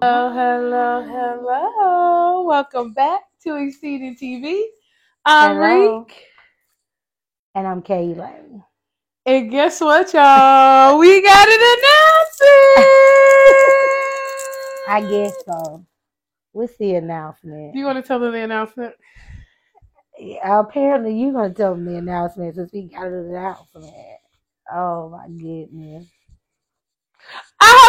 Hello, hello, hello. Welcome back to Exceeding TV. I'm Hello. Reek. And I'm Kay Lane. And guess what, y'all? We got an announcement. I guess so. What's the announcement? Do you want to tell them the announcement? Yeah, apparently you're gonna tell them the announcement since we got an announcement. Oh my goodness. I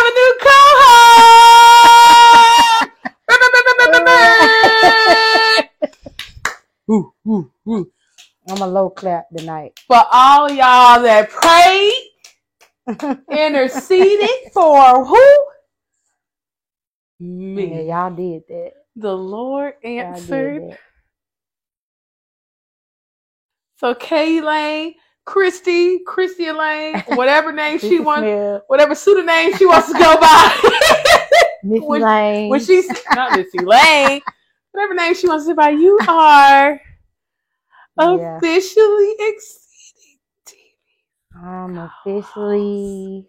Ooh, ooh, ooh. I'm a low clap tonight. For all y'all that prayed, interceded for who? Yeah, Me. y'all did that. The Lord answered. So Kay Lane, Kristy, Kristy Lane, whatever name she wants, Smith, whatever pseudonym she wants to go by. Missy when- Lane. when she's not Missy Lane, whatever name she wants to go by, you are Yeah. officially exceeding TV. I'm officially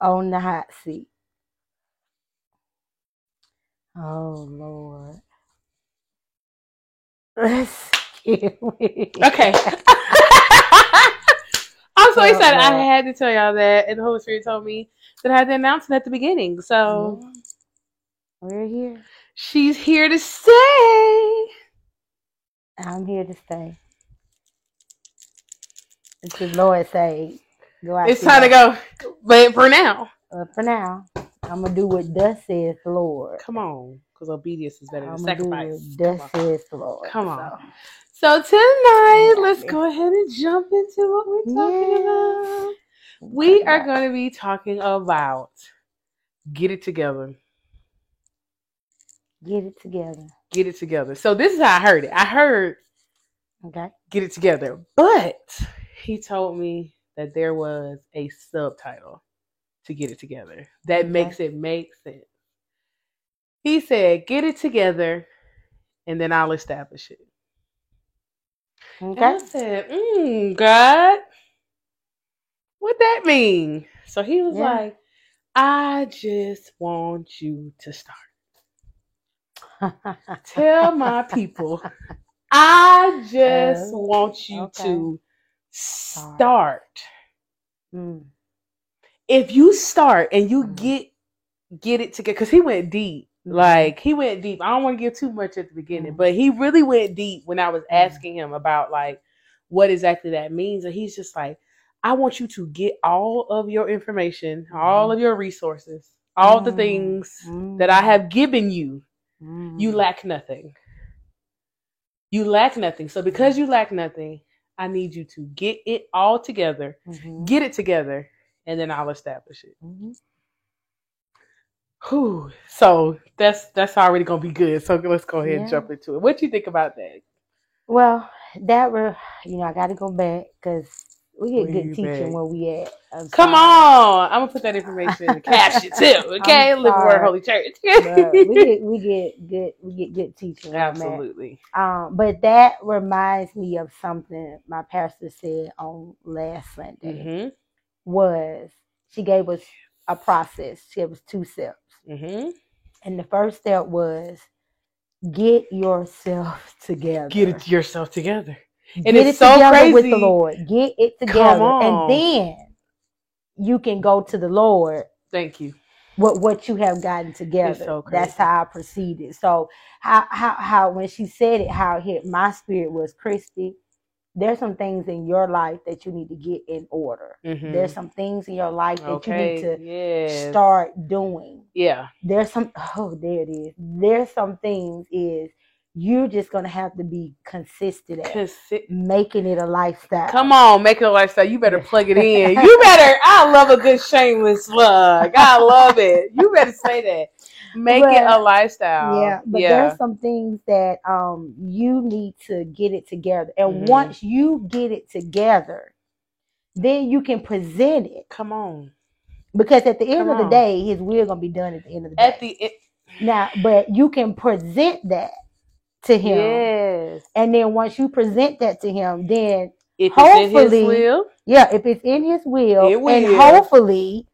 on the hot seat. Oh Lord. Let's get with. Okay. I'm so excited. I had to tell y'all that, and the Holy Spirit told me that I had to announce it at the beginning. So Yeah. We're here. she's here to stay. I'm here to stay. It's the Lord say, go out It's time to go. But for now, Uh, for now, I'm gonna do what thus says the Lord. come on, because obedience is better I'm than gonna do sacrifice. what thus says Lord. Come on. So, So tonight, Yeah. let's go ahead and jump into what we're talking Yeah. about. We are going to be talking about get it together. get it together. Get it together. So this is how I heard it. I heard Okay. get it together, but he told me that there was a subtitle to get it together that Okay. makes it make sense. He said, "Get it together, and then I'll establish it." And I Okay. said, mm, God, what that mean? So he was Yeah. like, I just want you to start. Tell my people, I just Oh, want you okay. to start. Mm, If you start and you Mhm. get get it together, because he went deep. Mhm. Like he went deep. I don't want to give too much at the beginning, Mhm. but he really went deep when I was Mhm. asking him about like what exactly that means. And he's just like, I want you to get all of your information, all Mhm. of your resources, all the Mm, things mm, that I have given you. Mm. You lack nothing. You lack nothing. So because you lack nothing, I need you to get it all together, Mhm, get it together, and then I'll establish it. mhm. Whew. So that's that's already gonna be good. So let's go ahead and jump into it. What do you think about that? Well, that were you know I got to go back because we get good teaching back. where we at. I'm Come sorry. on, I'm gonna put that information in the caption too. Okay, Live Word sorry. Holy Church. We get we get good we get good teaching. where I'm at. Absolutely. Um, but that reminds me of something my pastor said on last Sunday. hmm Was she gave us a process? She gave us two steps, hmm and the first step was get yourself together. Get it yourself together. And Get it's it so together with the. Lord. Get it together, and then you can go to the Lord Thank you. what what you have gotten together. so That's how I proceeded. So how how how when she said it, how it hit my spirit was Kristy. There's some things in your life that you need to get in order. Mhm. There's some things in your life that okay. you need to yes. start doing. Yeah. There's some oh there it is. There's some things is you're just gonna have to be consistent at Consi- making it a lifestyle. Come on, make it a lifestyle. You better plug it in. You better. I love a good shameless plug. I love it. You better say that. Make it a lifestyle. Yeah, but yeah. there's some things that um you need to get it together. And Mhm. once you get it together, then you can present it. Come on. Because at the end Come of the on. day, his will gonna be done at the end of the day. At the end. now, but you can present that to him. Yes. And then once you present that to him, then If it's in his Hopefully- will. yeah, if it's in his will, It and hopefully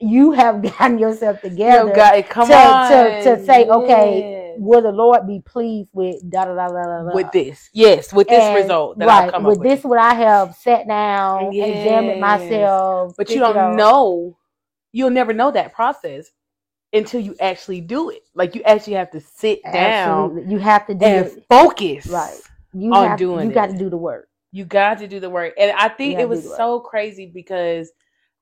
you have gotten yourself together Yo, God, come to, on. to to say, okay, will the Lord be pleased with da da da da da with this, yes, with this And, result that right I've come with up this what I have sat down, examined myself, But you don't know. You'll never know that process until you actually do it. Like you actually have to sit down You have to do and it. focus. Right. You on have, doing You got to do the work. You got to do the work. And I think it was do the work. so crazy because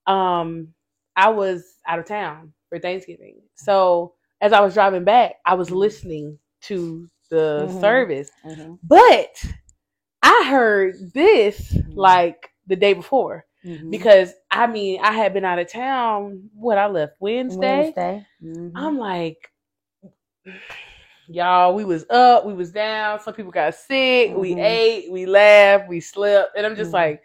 um I was out of town for Thanksgiving. So as I was driving back, I was listening to the Mhm. service. Mhm. But I heard this Mhm. like the day before Mhm. because I mean I had been out of town. What I left Wednesday. Wednesday. Mhm. I'm like, y'all, we was up, we was down. Some people got sick. We Mhm. ate, we laughed, we slept, and I'm just Mhm. like,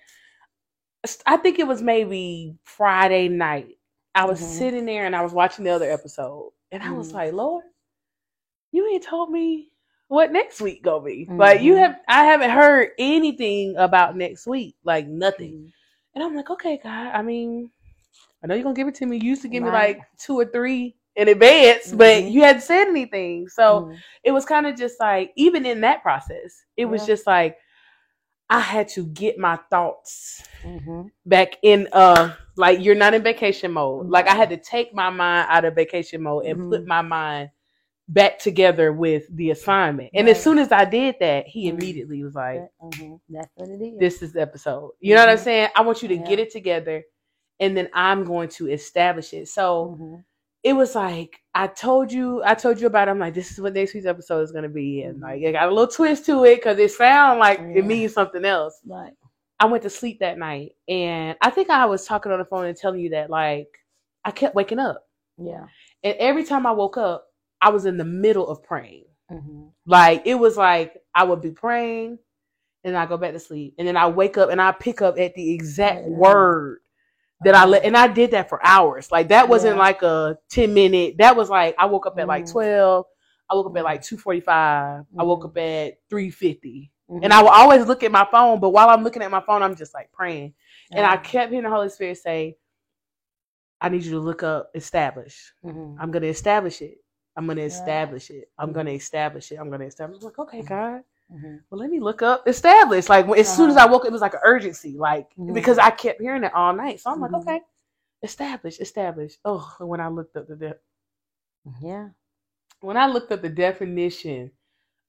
I think it was maybe Friday night. I was Mhm. sitting there and I was watching the other episode, and I was Mhm. like, Lord, you ain't told me what next week gonna be. Like you have, I haven't heard anything about next week, like nothing. And I'm like, okay, God. I mean, I know you're gonna give it to me. You used to give me like two or three in advance, but Mhm. you hadn't said anything. So Mhm. it was kind of just like, even in that process, it was Yeah. just like I had to get my thoughts Mhm. back in uh like you're not in vacation mode. Like I had to take my mind out of vacation mode and put Mhm. my mind back together with the assignment. And as soon as I did that, he Mhm. immediately was like, Mhm. That's what it is. this is the episode. You know what I'm Mhm. saying? I want you to Yeah. get it together and then I'm going to establish it. So Mhm. it was like I told you, I told you about it. I'm like, this is what next week's episode is gonna be. And Mhm. like it got a little twist to it because it sounded like Yeah. it means something else. Right. I went to sleep that night and I think I was talking on the phone and telling you that like I kept waking up. Yeah. And every time I woke up, I was in the middle of praying. Mhm. Like it was like I would be praying and I go back to sleep. And then I wake up and I pick up at the exact Yeah. word that I let and I did that for hours. Like that wasn't Yeah. like a 10 minute. That was like I woke up at like Mhm. 12. I woke up at like 245. I woke up at 350. Mhm. And I would always look at my phone, but while I'm looking at my phone, I'm just like praying. And I kept hearing the Holy Spirit say, I need you to look up establish. Mhm. I'm gonna establish it. I'm gonna Yeah. establish it. I'm Mhm. gonna establish it. I'm gonna establish. I'm like, okay, Mhm. God. Mhm. Well, let me look up establish. Like as soon as I Uh-huh. woke, up, it was like an urgency, like Mhm. because I kept hearing it all night. So I'm Mhm. like, okay, establish, establish. Oh, and when I looked up the de- Yeah. when I looked up the definition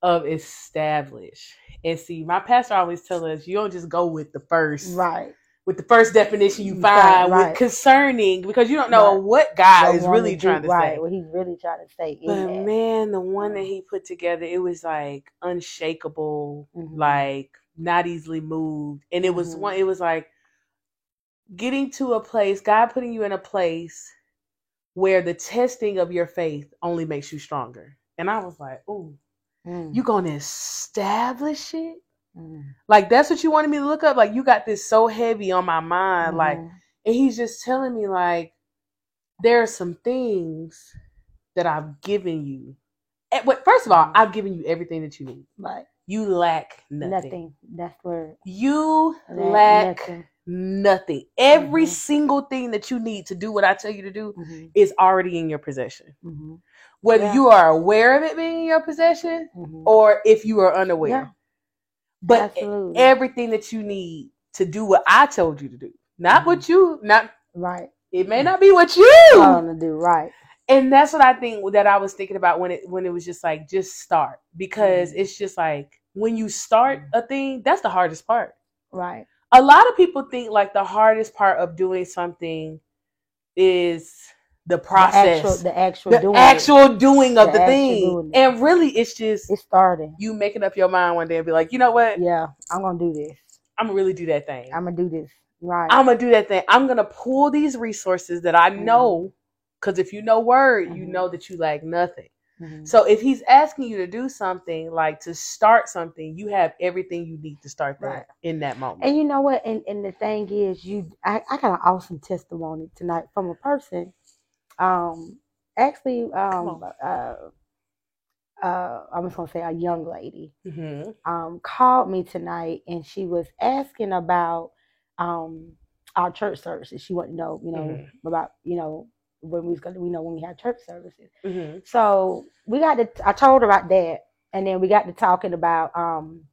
of establish, and see, my pastor always tell us you don't just go with the first Right. With the first definition you find right. with concerning because you don't know Right. what God What is really trying to right, say. What he's really trying to say. But that. man, the one that he put together, it was like unshakable, Mhm. like not easily moved. And it was Mhm. one, it was like getting to a place, God putting you in a place where the testing of your faith only makes you stronger. And I was like, oh, Mm. you gonna establish it? Mm. Like that's what you wanted me to look up. Like you got this so heavy on my mind. Like Mhm. and he's just telling me like there are some things that I've given you. Eh, But first of all, Mhm. I've given you everything that you need. right. You lack nothing. Nothing. That's where You lack nothing. nothing. Every Mhm. single thing that you need to do what I tell you to do Mhm. is already in your possession. Mhm. Whether Yeah. you are aware of it being in your possession Mhm. or if you are unaware. Yeah. But Absolutely. everything that you need to do what I told you to do. Not Mhm. what you not right. it may not be what you All to do right. and that's what I think that I was thinking about when it when it was just like just start because Mhm. it's just like when you start a thing that's the hardest part. Right. A lot of people think like the hardest part of doing something is the process, The actual, the actual the doing. actual doing of The the, thing, and really it's just It's starting. you making up your mind one day and be like, you know what, Yeah. I'm gonna do this. I'm gonna really do that thing. I'm gonna do this. Right. I'm gonna do that thing. I'm gonna pull these resources that I Mhm. know, because if you know word, you Mhm. know that you lack nothing. Mhm. So if he's asking you to do something, like to start something, you have everything you need to start that Right. in that moment. And you know what? And and the thing is, you I, I got an awesome testimony tonight from a person. Um, actually, um, uh, uh, I'm just gonna say a young lady hmm um called me tonight, and she was asking about um our church services. She wanted to know, you know, Mhm. about you know when we was gonna, we know when we had church services. hmm So we got to. I told her about that, and then we got to talking about um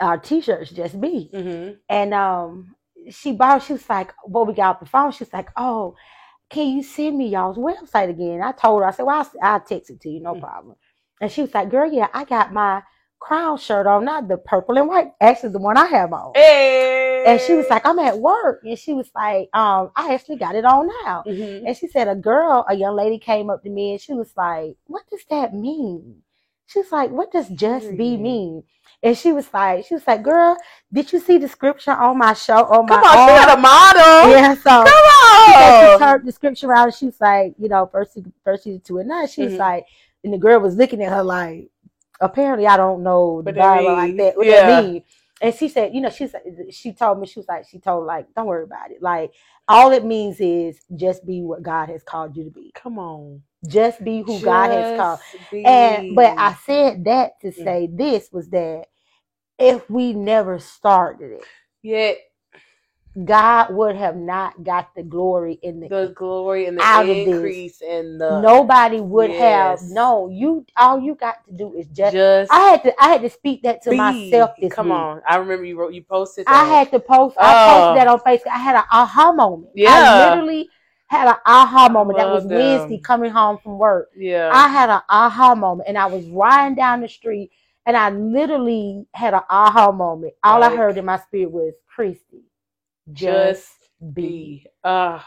our t-shirts, just be, hmm and um she bought. She was like, "Well, we got off the phone." She was like, "Oh, can you send me y'all's website again?" I told her. I said, "Well, I'll, I'll text it to you, no Mm. problem." And she was like, "Girl, yeah, I got my crown shirt on, not the purple and white, actually the one I have on." Hey. And she was like, I'm at work. And she was like, um, I actually got it on now. Mhm. And she said, a girl, a young lady came up to me and she was like, What does that mean? She was like, What does just be mean? And she was like, She was like, Girl, did you see the scripture on my show? On my Come on, she arm?" had a model. Yeah, so Come she said she turned the scripture around she was like, you know, first first to two and nine. She was Mhm. like, and the girl was looking at her like, apparently I don't know the Bible like that. What Yeah. that mean? And she said, you know, she said she told me she was like, she told like, don't worry about it. Like all it means is just be what God has called you to be. Come on. Just be who God has called. Be. And but I said that to Mm. say this was that if we never started it, Yet God would have not got the glory in the the glory and the Out of this. increase and the nobody would have Yes. known. You all you got to do is just just I had to I had to speak that to be. myself this Come week. on. I remember you wrote you posted I had to post I Oh. posted that on Facebook. I had an aha moment. I Yeah. literally had an aha moment. That was them. Wednesday coming home from work. yeah. I had an aha moment and I was riding down the street and I literally had an aha moment. All I heard in my spirit was Kristy. Just, just be. Uh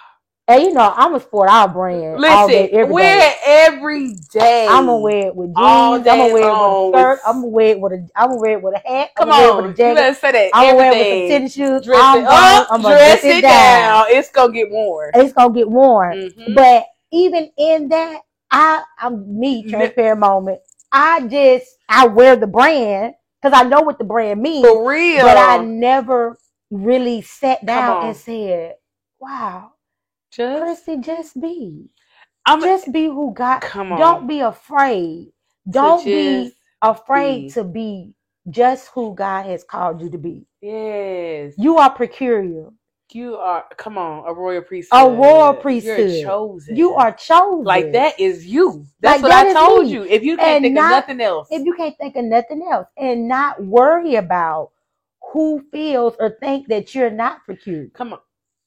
And you know, I'm a sport our brand all day, listen, every wear day. it every day. I'm gonna wear it with jeans. All I'm gonna wear it with a skirt. I'm gonna wear it with a. I'm gonna wear it with a hat. Come I'm on. it You with a jacket. better say that. I'm gonna wear it with some tennis shoes. Dress I'm it gonna, up, I'm gonna dress dress it down. It's gonna get worn. It's gonna get worn. Mhm. But even in that, I I'm me transparent moment. I just I wear the brand because I know what the brand means, For real. but I never really sat down and said, "Wow, just Chrissy, just be, I'm just be who God. come on. Don't be afraid. Don't be afraid be. to be just who God has called you to be. Yes. You are peculiar. You are come on, a royal priesthood. A royal priesthood. You're chosen. You are chosen. like that is you. That's Like, what that I told me. you. If you can't And think not- of nothing else. If you can't think of nothing else and not worry about who feels or think that you're not peculiar, come on.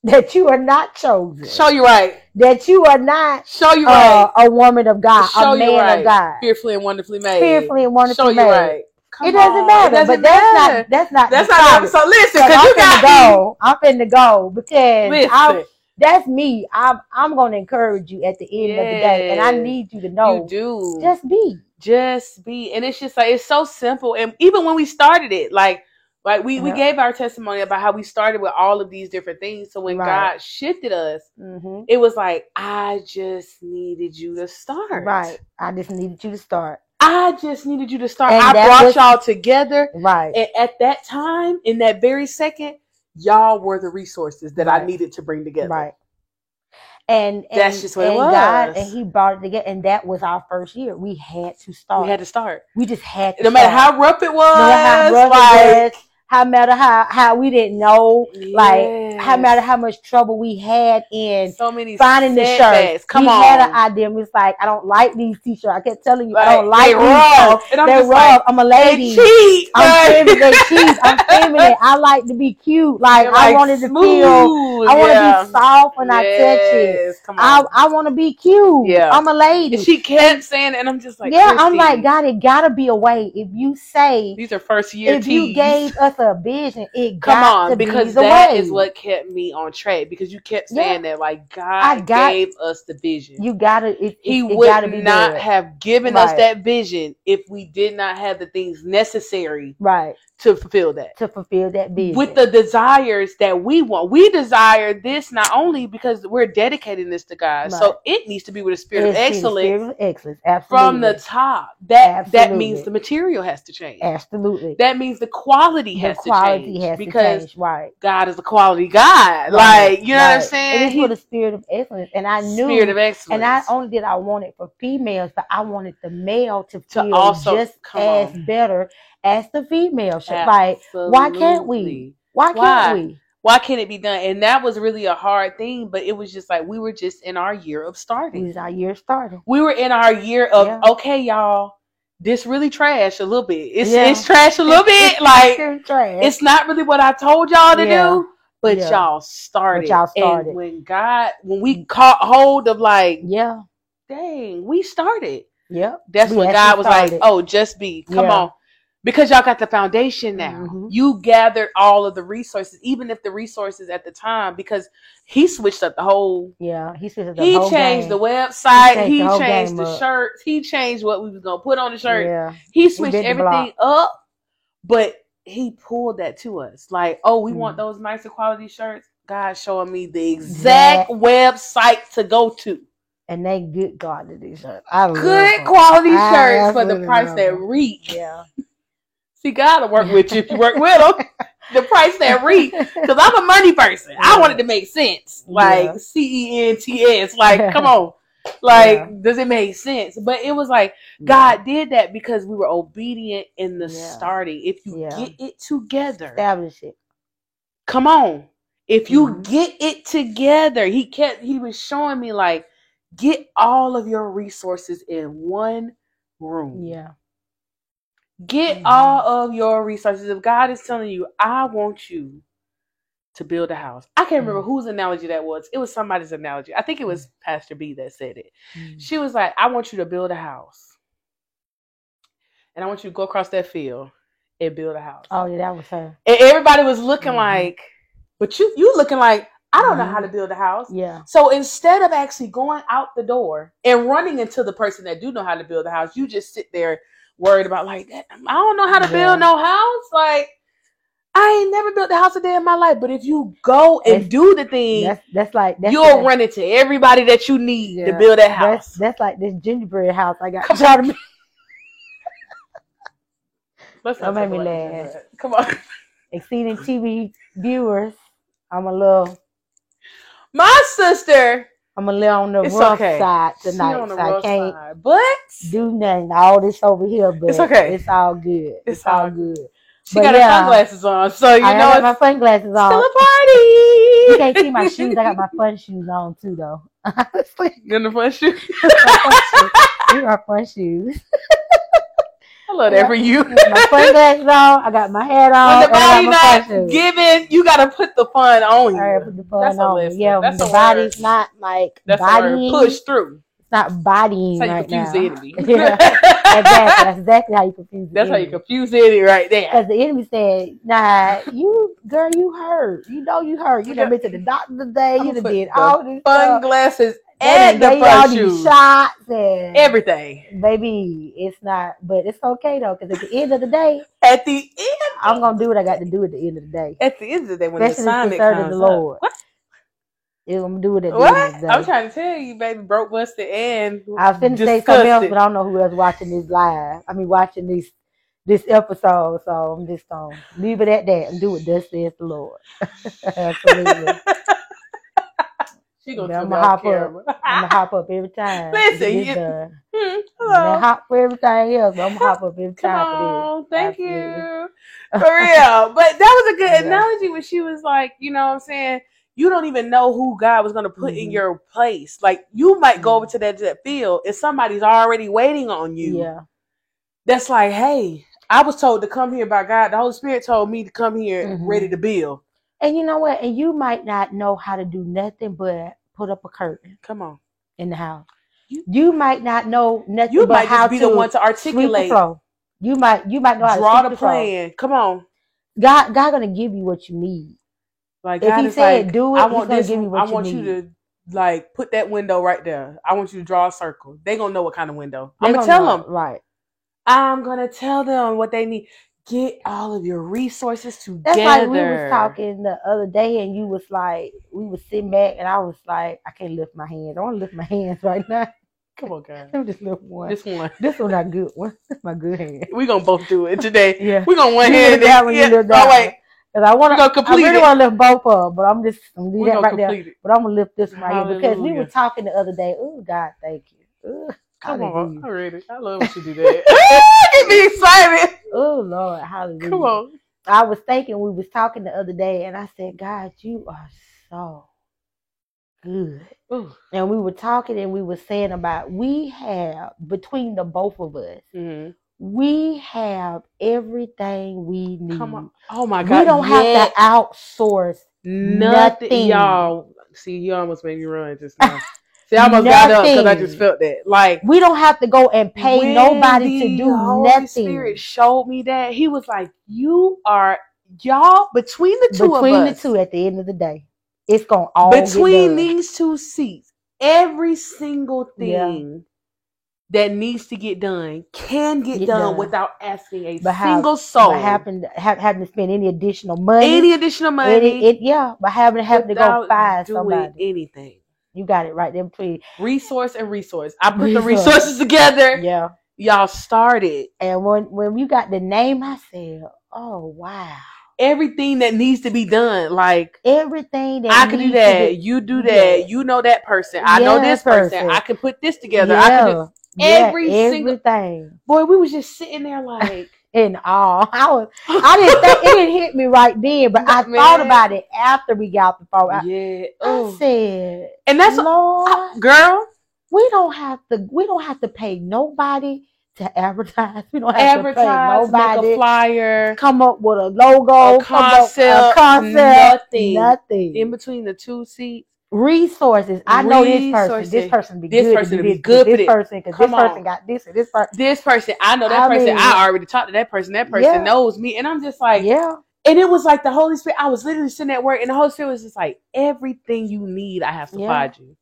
that you are not chosen, Show you right. that you are not Show you uh, right. a woman of God, Show a you man right. of God, Fearfully and wonderfully made. fearfully and Show wonderfully you made. right. Come It doesn't matter, It doesn't but that's matter. not that's not That's not so listen, because I'm you finna got me. go. I'm finna go because Listen. That's me. I'm I'm gonna encourage you at the end of the day, and I need you to know you do. just be. just be and it's just like it's so simple and even when we started it like like we we gave our testimony about how we started with all of these different things so when Right. god shifted us hmm it was like i just needed you to start Right. I just needed you to start. I just needed you to start And i brought was- y'all together Right. and at that time in that very second y'all were the resources that i needed to bring together Right. And, and That's just what it and God was. and He brought it together, and that was our first year. We had to start. we had to start we just had to. no matter how rough it was no matter how rough like, it was, how matter how how we didn't know, like how matter how much trouble we had in so many finding the shirts. Come we on, had an idea. and We was like, I don't like these t-shirts. I kept telling you, I don't like these They're rough. like, I'm a they lady. I'm like- feminine. They. I'm feminine. I like to be cute. Like, They're, I like, wanted to feel. I want to yeah. be soft when I touch it. Come I on. I want to be cute. Yeah. I'm a lady. and she kept saying, it, and I'm just like, yeah, I'm like, God, it gotta be a way. If you say, These are first year if you gave us a vision, it Come got on, to because be that way. is what kept me on track. Because you kept Yeah. saying that, like God got- gave us the vision. you gotta. It, he it, would not good. have given us that vision if we did not have the things necessary right to fulfill that. to fulfill that vision with the desires that we want. We desire this not only because we're dedicating this to God, Right. so it needs to be with a spirit of It's the excellence spirit of excellence. Absolutely. from the top. That that means the material has to change. absolutely. That means the quality the has quality to change has because to change. Right. God is a quality God. Right, Like you know what I'm saying? It is He- with a spirit of excellence, and I knew. spirit of excellence. and not only did I want it for females, but I wanted the male to To feel also- just as on. better as the female should. Like, why can't we? Why can't Why? we? Why can't it be done? And that was really a hard thing, but it was just like we were just in our year of starting. It was our year starting. We were in our year of Yeah. okay, y'all. This really trash a little bit. It's Yeah. it's trash a little bit. Like It's it's not really what I told y'all to Yeah. do, but Yeah. y'all started. y'all started. And when God, when we caught hold of like, yeah, dang, we started. yep. That's We when God was like, "Oh, just be, come Yeah. on," because y'all got the foundation now. Mhm. You gathered all of the resources, even if the resources at the time, because He switched up the whole. Yeah, he switched the whole He changed game. the website. changed He the changed the shirts. He changed what we was gonna put on the shirt. Yeah, He switched the everything up, but he pulled that to us. Like, oh, we want Mhm. those nicer quality shirts. God showing me the exact That- website to go to. and they good quality shirts. I love Good quality shirts for the price that reach. Yeah, See, God will work with you if you work with him. The price that reach. Because I'm a money person. I Yeah. want it to make sense. Like C E N T S. Like, come on. Like, Yeah. does it make sense? But it was like God did that because we were obedient in the Yeah. starting. If you Yeah. get it together, establish it. come on. If you Mhm. get it together, he kept he was showing me like get all of your resources in one room. Yeah, Get Mhm. all of your resources. If God is telling you, I want you to build a house. I can't remember Mhm. whose analogy that was. It was somebody's analogy. I think it was Pastor B that said it. Mm. She was like, I want you to build a house. And I want you to go across that field and build a house. Oh yeah, that was her. And everybody was looking Mhm. like, but you you looking like, I don't know how to build a house. Yeah, So instead of actually going out the door and running into the person that do know how to build a house, you just sit there worried about like "That- I don't know how to Yeah. build no house. Like I ain't never built a house a day in my life. But if you go and It's- do the thing, that's that's like that's you'll run into everybody that you need to build that house. that's like this gingerbread house I got. Come make. Let's made talk me laugh. Come on. exceeding TV viewers. I'm a little My sister I'm a little on the It's rough okay. side tonight, so I can't side, but do nothing. All this over here, but It's okay. It's all good. It's, It's all all good. she But got yeah. her sunglasses on, so you I know got it's my sunglasses on. still a party. You can't see my shoes. I got my fun shoes on too, though. Honestly, In the front shoe. these are fun shoes. I love that for you. my sunglasses on. I got my hat on. when the body got not giving, you gotta put the fun on you. Gotta put the fun That's on. Yeah, That's the body's word. not like That's bodying. Push through. It's not bodying That's how you right confuse now. the enemy. Yeah, exactly. That's exactly how you confuse. That's how you enemy. confuse the enemy right there. Because the enemy said, "Nah, you girl, you hurt. You know you hurt. You done been to the doctor today. I'm You done did all this Fun stuff. glasses They and the fun shoes. shots and Everything. baby, it's not. But it's okay though, because at the end of the day, At the end, I'm gonna do what I got to do at the end of the day. at the end of the day, when the Especially assignment concerning comes the Lord. up. What? I'm gonna do it at the What? end of the day. I'm trying to tell you, baby, broke, busted, and I was finna say something else, but I don't know who else watching this live. I mean, watching this this episode. So I'm just gonna leave it at that and do what thus says the Lord. Absolutely. She gonna Yeah, me off hop up. I'm gonna hop up every time. Listen, you- done. Hmm, Hello. hop for everything else, but I'm gonna hop up every Come time on, thank you. For real. But that was a good Yeah. analogy when she was like, you know what I'm saying? You don't even know who God was gonna put in Mhm. your place. Like you might go over to that, to that field and somebody's already waiting on you. Yeah. That's like, hey, I was told to come here by God. The Holy Spirit told me to come here Mhm. ready to build. And you know what? And you might not know how to do nothing but put up a curtain Come on. in the house. You- You might not know nothing You but might how just be to the one to the articulate. You might you might know how draw to the sweep floor. plan. Come on. God God gonna give you what you need. Like If God he said like, do it, I want this. give you I you want you to like put that window right there. I want you to draw a circle. They gonna know what kind of window. They I'm gonna gonna tell know, them. right. I'm gonna tell them what they need. Get all of your resources together. That's like we was talking the other day, and you was like, we was sitting back, and I was like, I can't lift my hands. I want to lift my hands right now. Come on, guys. Let me just lift one. This one. This one not good one. That's my good hand. We're gonna both do it today. Yeah. We're gonna one hand. lift that one, you yeah. lift that Oh wait. Cause I want we to. gonna I really it. want to lift both of them, but I'm just I'm leave We that right there. it. But I'm gonna lift this one right here because we were talking the other day. Oh God, thank you. Ooh, Come on. I read it. I love when you do that. Get me excited. Oh Lord, hallelujah. Come on. I was thinking we was talking the other day, and I said, God, you are so good. Ooh. And we were talking, and we were saying about we have between the both of us, Mhm. we have everything we need. Come on. Oh my God. We don't yes. have to outsource. Nothing, Nothing. y'all. See, you almost made me run just now. See, I almost got up because I just felt that. Like, We don't have to go and pay nobody to do Holy nothing. Spirit showed me that he was like, "You are y'all between the two Between of us. Between the two, at the end of the day, it's gonna all between these two seats, every single Yeah. thing." That needs to get done can get, Get done, done. without asking a But how- single soul But having have, having to spend any additional money, any additional money. any, it, yeah, but having having to go find somebody. anything. You got it right there between. Resource and resource. I put the resources together. Yeah, Y'all started and when when you got the name, I said, "Oh wow, everything that needs to be done. Like everything that I can do that. be- You do that. Yeah. You know that person. I know this person. person. I can put this together. I can do. every yeah, single- thing. Boy, we was just sitting there like, And all I was, I didn't think it didn't hit me right then, but I Man. thought about it after we got the phone. I, yeah. I Oh. said, And that's Lord, girl. we don't have to we don't have to pay nobody to advertise. We don't have Advertise, to pay make a nobody flyer, come up with a logo, a come up- concept, a concept, nothing. nothing. in between the two seats. Resources. I know this person. This person be This good. person to be this, good This person because this on. person got this and this person. This person, I know that I person. mean- I already talked to that person. That person Yeah. knows me, and I'm just like, Yeah, and it was like the Holy Spirit. I was literally sitting at work, and the Holy Spirit was just like, everything you need, I have supplied you.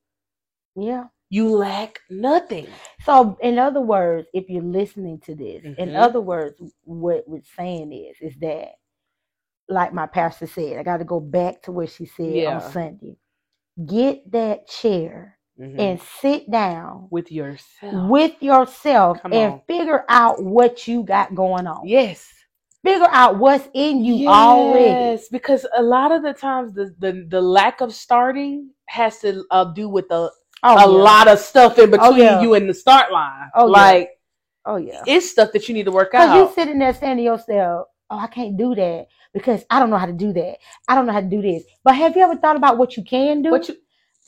yeah. You lack nothing. So, in other words, if you're listening to this, in Mhm. other words, what we're saying is, is that, like my pastor said, I got to go back to what she said Yeah. on Sunday. Get that chair Mhm. and sit down with yourself. with yourself Come and on. figure out what you got going on. yes. Figure out what's in you already. Yes, because a lot of the times the the, the lack of starting has to uh, do with the, Oh, a yeah. lot of stuff in between yeah. you and the start line. Oh, yeah. like Oh yeah. it's stuff that you need to work out. you sitting there saying to yourself, "Oh, I can't do that because I don't know how to do that. I don't know how to do this." But have you ever thought about what you can do? What you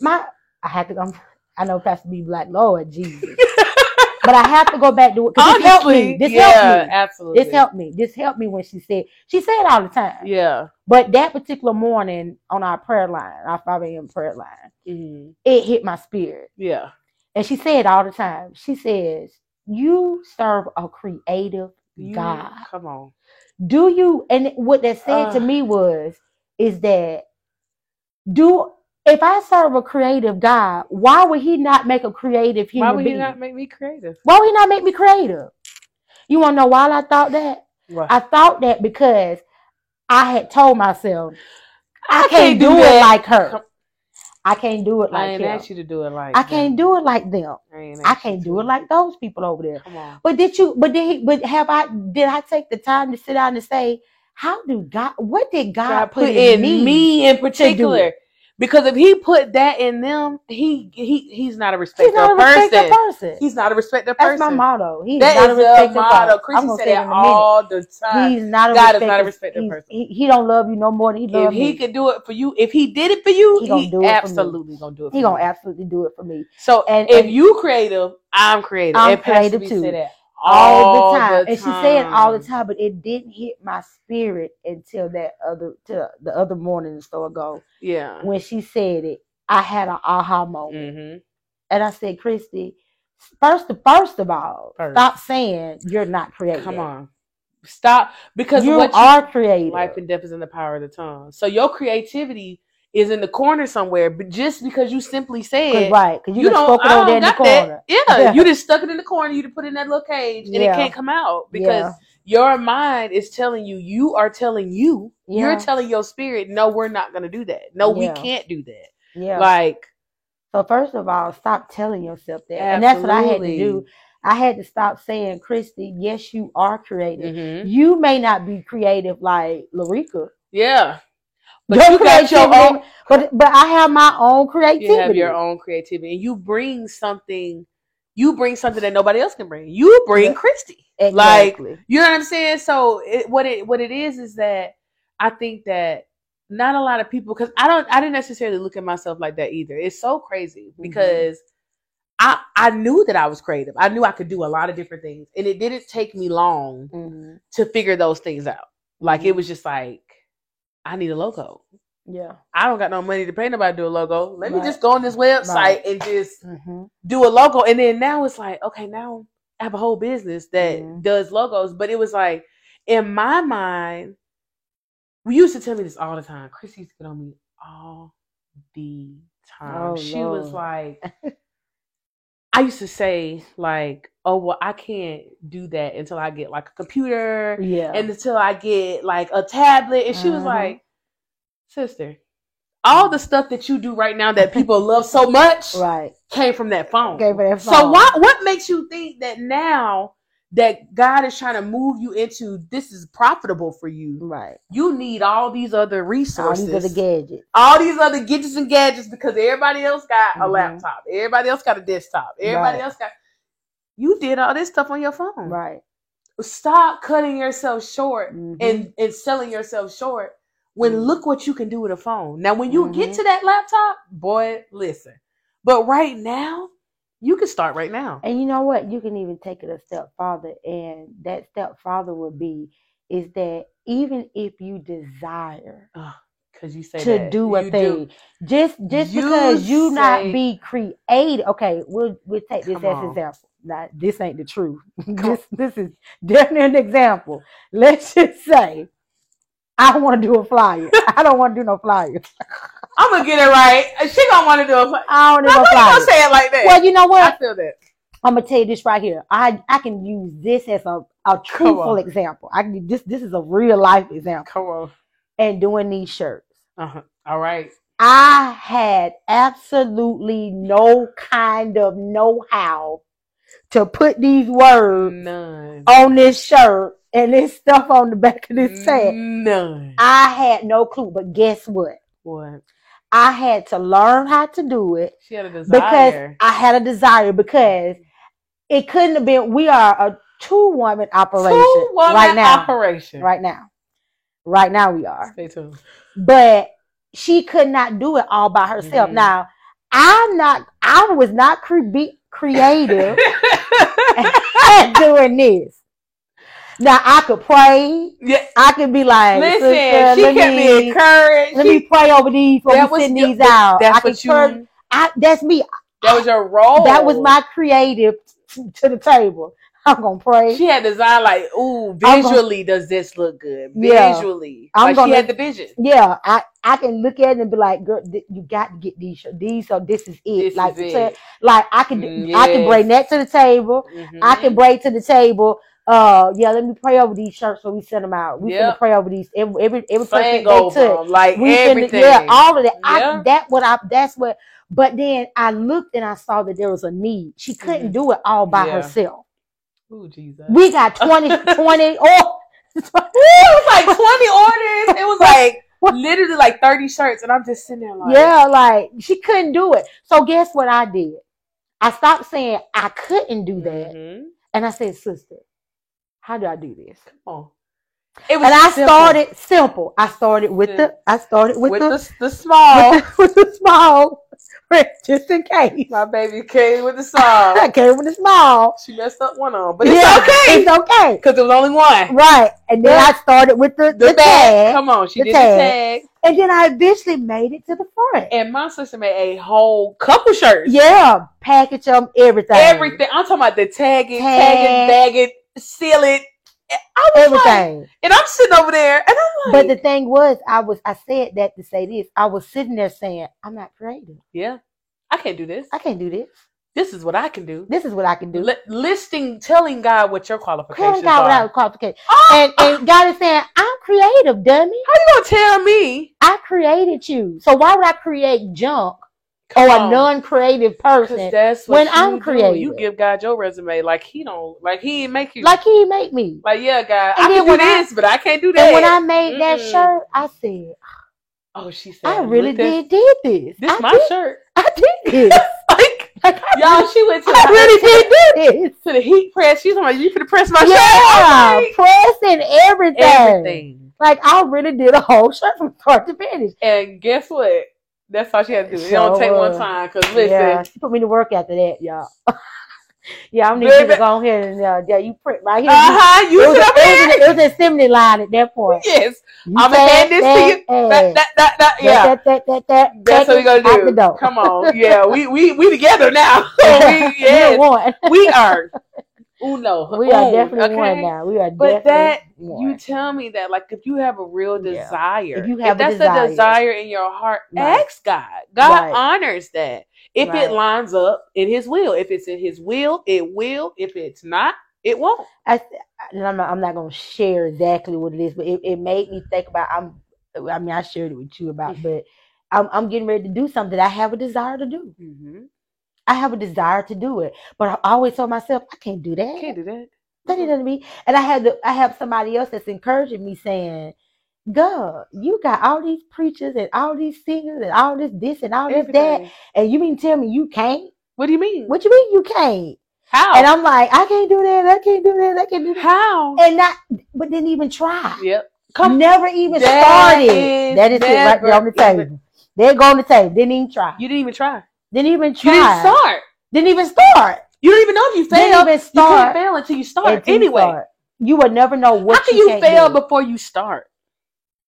my I have to go. I know Pastor B like Lord Jesus, but I have to go back to it because this helped me. This yeah, helped me. absolutely. This helped me. This helped me when she said she said it all the time. Yeah. But that particular morning on our prayer line, our 5 a.m. prayer line, Mhm. it hit my spirit. Yeah. And she said all the time. She says, "You serve a creative You- God." Come on. Do you and what that said to uh. me was is that do if I serve a creative God, why would he not make a creative human Why would being? you not make me creative? why would he not make me creative? You wanna know why I thought that? Right. I thought that because I had told myself I, I can't, can't do, do it like her. I can't do it I like ain't him. asked you to do it like I can't do it like them. I, I can't do it like those people over there. Come on. But did you? But did he? But have I? Did I take the time to sit down and say, how do God? What did God, God put, put in, in me? me in particular. Because if he put that in them, he he he's not a He's not a of person. respected person. He's not a respecter of That's person. my motto. He's That not is a respected motto. I'm Chrissy said it that in a minute. all the time. He's not a God is not a respected person. He, he don't love you no more than he loves me. if he could do it for you, if he did it for you, He he, gonna do it absolutely gonna do it. For He gonna absolutely do it for me So and- if and- you creative, I'm creative. I'm Pastor creative too. That all the time. the And she said it all the time. time, but it didn't hit my spirit until that other to the other morning the store ago Yeah. when she said it. I had an aha moment. hmm And I said, Kristy, first first of all, First. stop saying you're not creative. Come on. Stop because you what you, are creative. life and death is in the power of the tongue. So your creativity is in the corner somewhere, but just because you simply said right, because you, you don't, I over there don't in the got that. corner. Yeah, Yeah. you just stuck it in the corner. You to put it in that little cage, and Yeah. it can't come out because your mind is telling you. You are telling you. You're telling your spirit, no, we're not going to do that. No, we can't do that. Yeah. Like, so first of all, stop telling yourself that. And that's what I had to do. I had to stop saying, Kristy, yes, you are creative. mhm. You may not be creative like Larica. yeah, but Your you got your own. But but I have my own creativity. You have your own creativity, and you bring something you bring something that nobody else can bring. You bring Yeah. Kristy. Exactly. You know what I'm saying? So it, what it what it is is that I think that not a lot of people because I don't I didn't necessarily look at myself like that either. It's so crazy Mhm. because I I knew that I was creative. I knew I could do a lot of different things, and it didn't take me long hmm to figure those things out. Like it Mhm. was just like I need a logo. Yeah. I don't got no money to pay nobody to do a logo. Let me just go on this website Right. and just hmm do a logo. And then now it's like, okay, now I have a whole business that Mhm. does logos. But it was like, in my mind, we used to tell me this all the time. Chris used to get on me all the time. Oh, she was like, I used to say, like, oh, well, I can't do that until I get like a computer Yeah. and until I get like a tablet. And she was Mhm. like, sister, all the stuff that you do right now that people love so much right. came from that phone. Okay, for that phone So what what makes you think that now that God is trying to move you into this is profitable for you? Right. You need all these other resources. All these other gadgets. all these other gadgets and gadgets because everybody else got a Mhm. laptop, everybody else got a desktop, everybody Right. else got. You did all this stuff on your phone. Right. Stop cutting yourself short Mhm. and and selling yourself short when Mhm. look what you can do with a phone. Now, when you get Mhm. to that laptop, boy, listen. But right now, you can start right now. And you know what? You can even take it a step farther, and that step farther would be is that even if you desire Because you say to that. do a You thing, just just You because you not be creative, okay, we'll we'll take this as on. example. Now, this ain't the truth. this this is definitely an example. Let's just say I want to do a flyer. I don't want to do no flyer. I'm gonna get it right. She gonna want to do it. I don't do No, no why you flyer. gonna say it like that? Well, you know what? I feel that. I'm gonna tell you this right here. I I can use this as a, a truthful example. I can this this is a real life example. Come on. And doing these shirts, Uh-huh. All right. I had absolutely no kind of know how to put these words None. on this shirt and this stuff on the back of this tag. None. I had no clue. But guess what? What? I had to learn how to do it She had a because. I had a desire because it couldn't have been. We are a two woman operation Two woman right now. operation. Right now, right now we are. Stay tuned. But she could not do it all by herself. Mhm. Now I'm not. I was not cre- be creative at doing this. Now I could pray. yeah. I could be like, Listen, she let kept me, me encouraged. let She- me pray over these that we send your- these out. That's I what you. I, that's me. that was your role. That was my creative t- to the table. I'm gonna pray. She had design like, ooh, I'm gonna- visually does this look good? Yeah. Visually, I'm like gonna- she had the vision. yeah, I, I can look at it and be like, girl, th- you got to get these. These so this is it. This like, is it. like I can Mm, I can bring that to the table. I Mhm. can bring to the table. Uh, yeah, let me pray over these shirts when we send them out. We Yep. finna pray over these every every every person they took. like We finna- everything. yeah, all of that. Yeah. I that what I that's what. But then I looked and I saw that there was a need. She couldn't Mhm. do it all by Yeah. herself. Ooh, Jesus. We got 20, 20 oh, it was like 20 orders. It was like literally like 30 shirts. And I'm just sitting there like, yeah, like she couldn't do it. So guess what I did? I stopped saying I couldn't do that, Mhm. and I said, "Sister, how do I do this?" Come on. It was And I simple. started simple. I started with the. I started with, with the, the, the small. with the with the small, just in case. My baby came with a small. I came with the small. She messed up one on, but it's Yeah, okay It's okay. because there was only one. Right. And then Yeah. I started with the, The, the, bag. tag. Come on, she The did tag. the tag. And then I eventually made it to the front. And my sister made a whole couple shirts. Yeah. Package them, everything. Everything. I'm talking about the tagging, Tag. tagging, bagging, seal it. I was like, Everything. and I'm sitting over there, and I'm like But the thing was, I was I said that to say this. I was sitting there saying, I'm not creative. yeah, I can't do this. I can't do this. This is what I can do. This is what I can do. Li- listing, telling God what your qualifications Telling God are. without qualification. Oh, And and God is saying, I'm creative, dummy. how you gonna tell me? I created you. So why would I create junk Oh, Come or a non-creative person that's what when I'm do. You give God your resume like he don't, like he ain't make you. like he ain't make me? Like, yeah, God, And I can do when I- this, but I can't do that. And when I made that Mm-mm. shirt, I said, oh, she said, I really "Look at- did did this. This I my did, shirt. I did this. like, Y'all, she went to I the, really did do this. to the heat press. She's like, you finna press my Yeah, shirt. pressing everything. Everything. Like I really did a whole shirt from start to finish. And guess what? That's all she had to do. It don't take one time. Cause listen, Yeah, she put me to work after that, y'all. yeah, I'm need you to go ahead and uh, yeah, you print right here. uh huh. It was, a, it, was a, it was an assembly line at that point. Yes. You I'ma hand this to you. that, That, that, that, that, yeah. that, that, that, that, That's what we gonna do. Come on. Yeah, we we we together now. we, yes, we are. Uno. We are Un, definitely one now. We are definitely not. But that one. you tell me that like if you have a real Yeah. desire, If you have a that's desire. a desire in your heart, Right. ask God. God Right. honors that. If Right. it lines up in His will, if it's in His will, it will. If it's not, it won't. I, and I'm not, I'm not gonna share exactly what it is, but it, it made me think about. I'm, I mean, I shared it with you about, Mm-hmm. but I'm, I'm getting ready to do something that I have a desire to do. Mm-hmm. I have a desire to do it, but I always told myself I can't do that. Can't do that. That ain't nothing to me. And I had to, I have somebody else that's encouraging me, saying, "God, you got all these preachers and all these singers and all this this and all this that, and you mean tell me you can't? What do you mean? What do you mean you can't?" How? And I'm like, I can't do that. I can't do that. I can't do that. How? And not, but didn't even try. Yep. Come. Never even That started. is that is it right there on the table. There go on the table. Didn't even try. You didn't even try. Didn't even You try. didn't start. Didn't even start. You don't even know if you Didn't failed. even You can't fail until you start. until you anyway, start. you would never know what how can you can't fail do. before you start?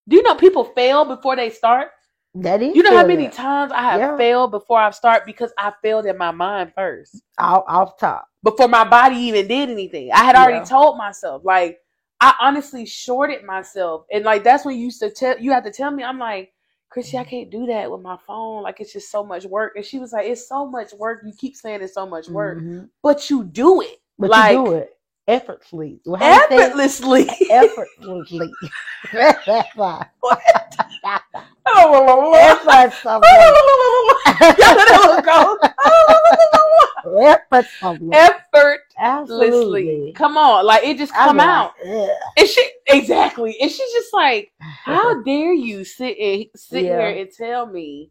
Do you know people fail before they start? That is You know how many times I have Yeah. failed before I start because I failed in my mind first. off, off top. Before my body even did anything. I had already Yeah. told myself. Like I honestly shorted myself. And like that's when you used to tell you have to tell me, I'm like, Chrissy, I can't do that with my phone. Like it's just so much work. And she was like, It's so much work. You keep saying it's so much work. Mhm. But you do it. But like you do it effortlessly. Well, how you say it? effortlessly. effortlessly. That's why. Effortlessly. Effortlessly. Let it go. Effortlessly. Effortlessly. Absolutely. Come on. Like it just come like, out. And she exactly. And she's just like, How dare you sit and sit Yeah. here and tell me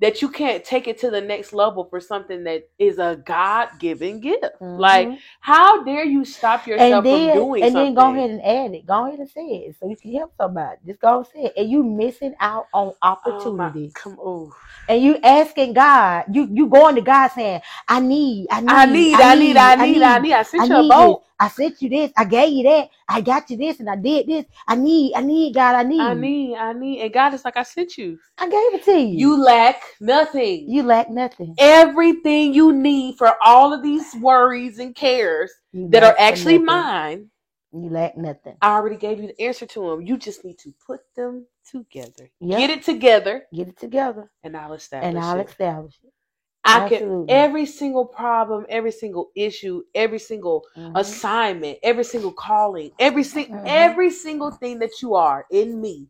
that you can't take it to the next level for something that is a God given gift? Like, Mhm. how dare you stop yourself and then, from doing and something? then go ahead and add it. Go ahead and say it so you can help somebody. Just go and say it. And you missing out on Oh my- come on. and you asking God, you you going to God saying, I need, I need, I need, I need, I need, I need. I sent I you a boat. this. I sent you this. I gave you that. I got you this, and I did this. I need, I need, God, I need. I need, I need. And God is like, I sent you. I gave it to you. You lack nothing. you lack nothing. Everything you need for all of these worries and cares You that are actually nothing. mine, You lack nothing. I already gave you the answer to them. You just need to put them together. Yep. Get it together, Get it together, and I'll establish and I'll it. establish it. I can every single problem, every single issue, every single Mhm. assignment, every single calling, every single Mhm. every single thing that you are in me.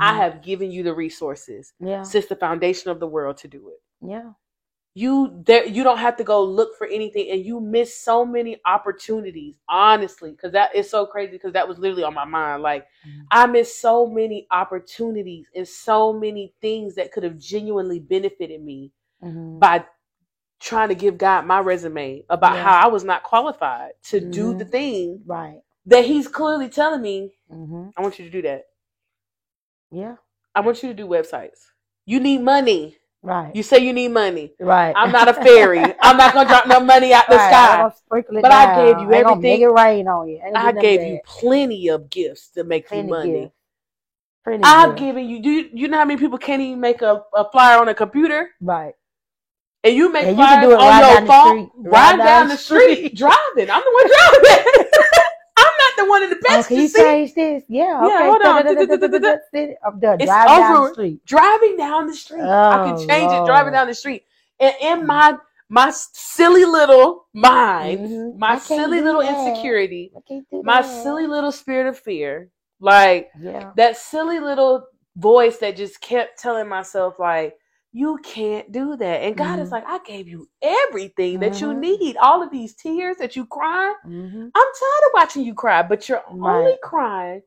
I Mhm. have given you the resources Yeah, since the foundation of the world to do it. yeah. You there you don't have to go look for anything and you miss so many opportunities, honestly, because that is so crazy because that was literally on my mind. Like Mhm. I missed so many opportunities and so many things that could have genuinely benefited me Mhm. by trying to give God my resume about Yeah. how I was not qualified to do the thing Right. that he's clearly telling me, hmm I want you to do that. Yeah. I want you to do websites. You need money. Right. You say you need money. right. I'm not a fairy. I'm not gonna drop no money out the Right, I'm sky. it But I gave you gonna Make it rain on you. I do none of gave you plenty of gifts to make plenty you money. gifts. Plenty I've gifts. given you. Do you, you know how many people can't even make a, a flyer on a computer? Right. And you make you flyers can do it on right your phone, right down, the street, driving. I'm the one driving. The one in the Oh, passenger can you seat. change this? Yeah. Yeah, okay. hold on. It's over. street. driving down the street. I Oh, can change it driving down the street. And in my my silly little mind, Mhm. my silly little that. insecurity, I can't do my that. silly little spirit of fear, like Yeah. that silly little voice that just kept telling myself like you can't do that and god is Mhm. like i gave you everything that you Mhm. need all of these tears that you cry hmm i'm tired of watching you cry but you're only crying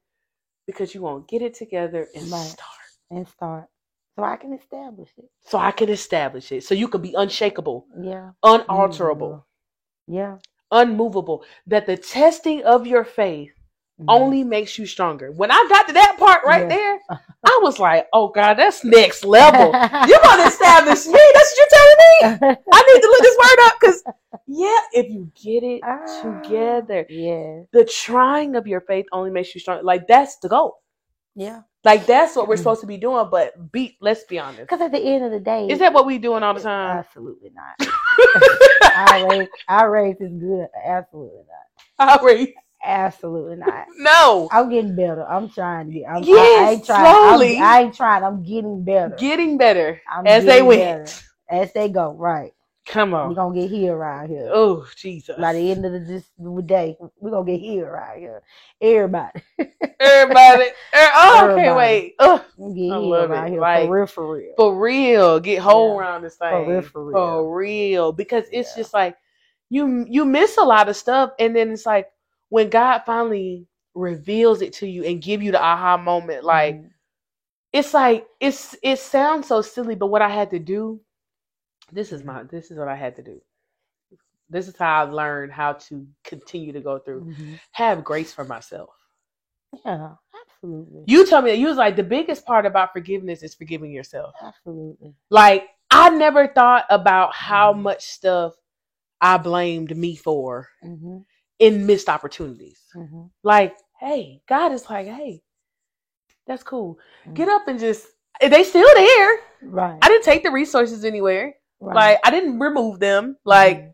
because you won't get it together and Right. start And start. So I can establish it. so I can establish it. So you can be unshakable, Yeah. unalterable, Yeah. unmovable. That the testing of your faith. Only makes you stronger. When I got to that part right Yeah. there, I was like, oh God, that's next level. You're gonna establish me. That's what you're telling me. I need to look this word up because yeah, if you get it Ah. together, Yeah. the trying of your faith only makes you stronger. Like that's the goal. Yeah. Like that's what we're Mm. supposed to be doing. But be let's be honest. Because at the end of the day, Is that what we doing all the time? Absolutely not. outrage, outrage is good. Absolutely not. Outrage. Absolutely not. No. I'm getting better. I'm trying to get. I'm, I, I Yes, ain't trying. I'm- slowly. I ain't trying. I'm getting better. Getting better I'm as they went. better. As they go, right. Come on. We're gonna get here around here. Oh Jesus. By the end of the, this day, we're gonna get here around here. Everybody. Everybody. er- Oh, I can't wait. Oh, get I here love it. here. Like, for real, for real. for real. Get whole Yeah. around this thing. For real, for real. For real. Because it's Yeah. just like you you miss a lot of stuff and then it's like when God finally reveals it to you and give you the aha moment, like Mhm. it's like it's it sounds so silly, but what I had to do, this is my this is what I had to do. This is how I learned how to continue to go through. Mhm. Have grace for myself. Yeah, absolutely. You told me that you was like the biggest part about forgiveness is forgiving yourself. absolutely. Like I never thought about how Mhm. much stuff I blamed me for hmm in missed opportunities. hmm Like, hey, God is like, hey, that's cool. Mm-hmm. Get up and just they still there. Right. I didn't take the resources anywhere. right. Like I didn't remove them. Like Mhm.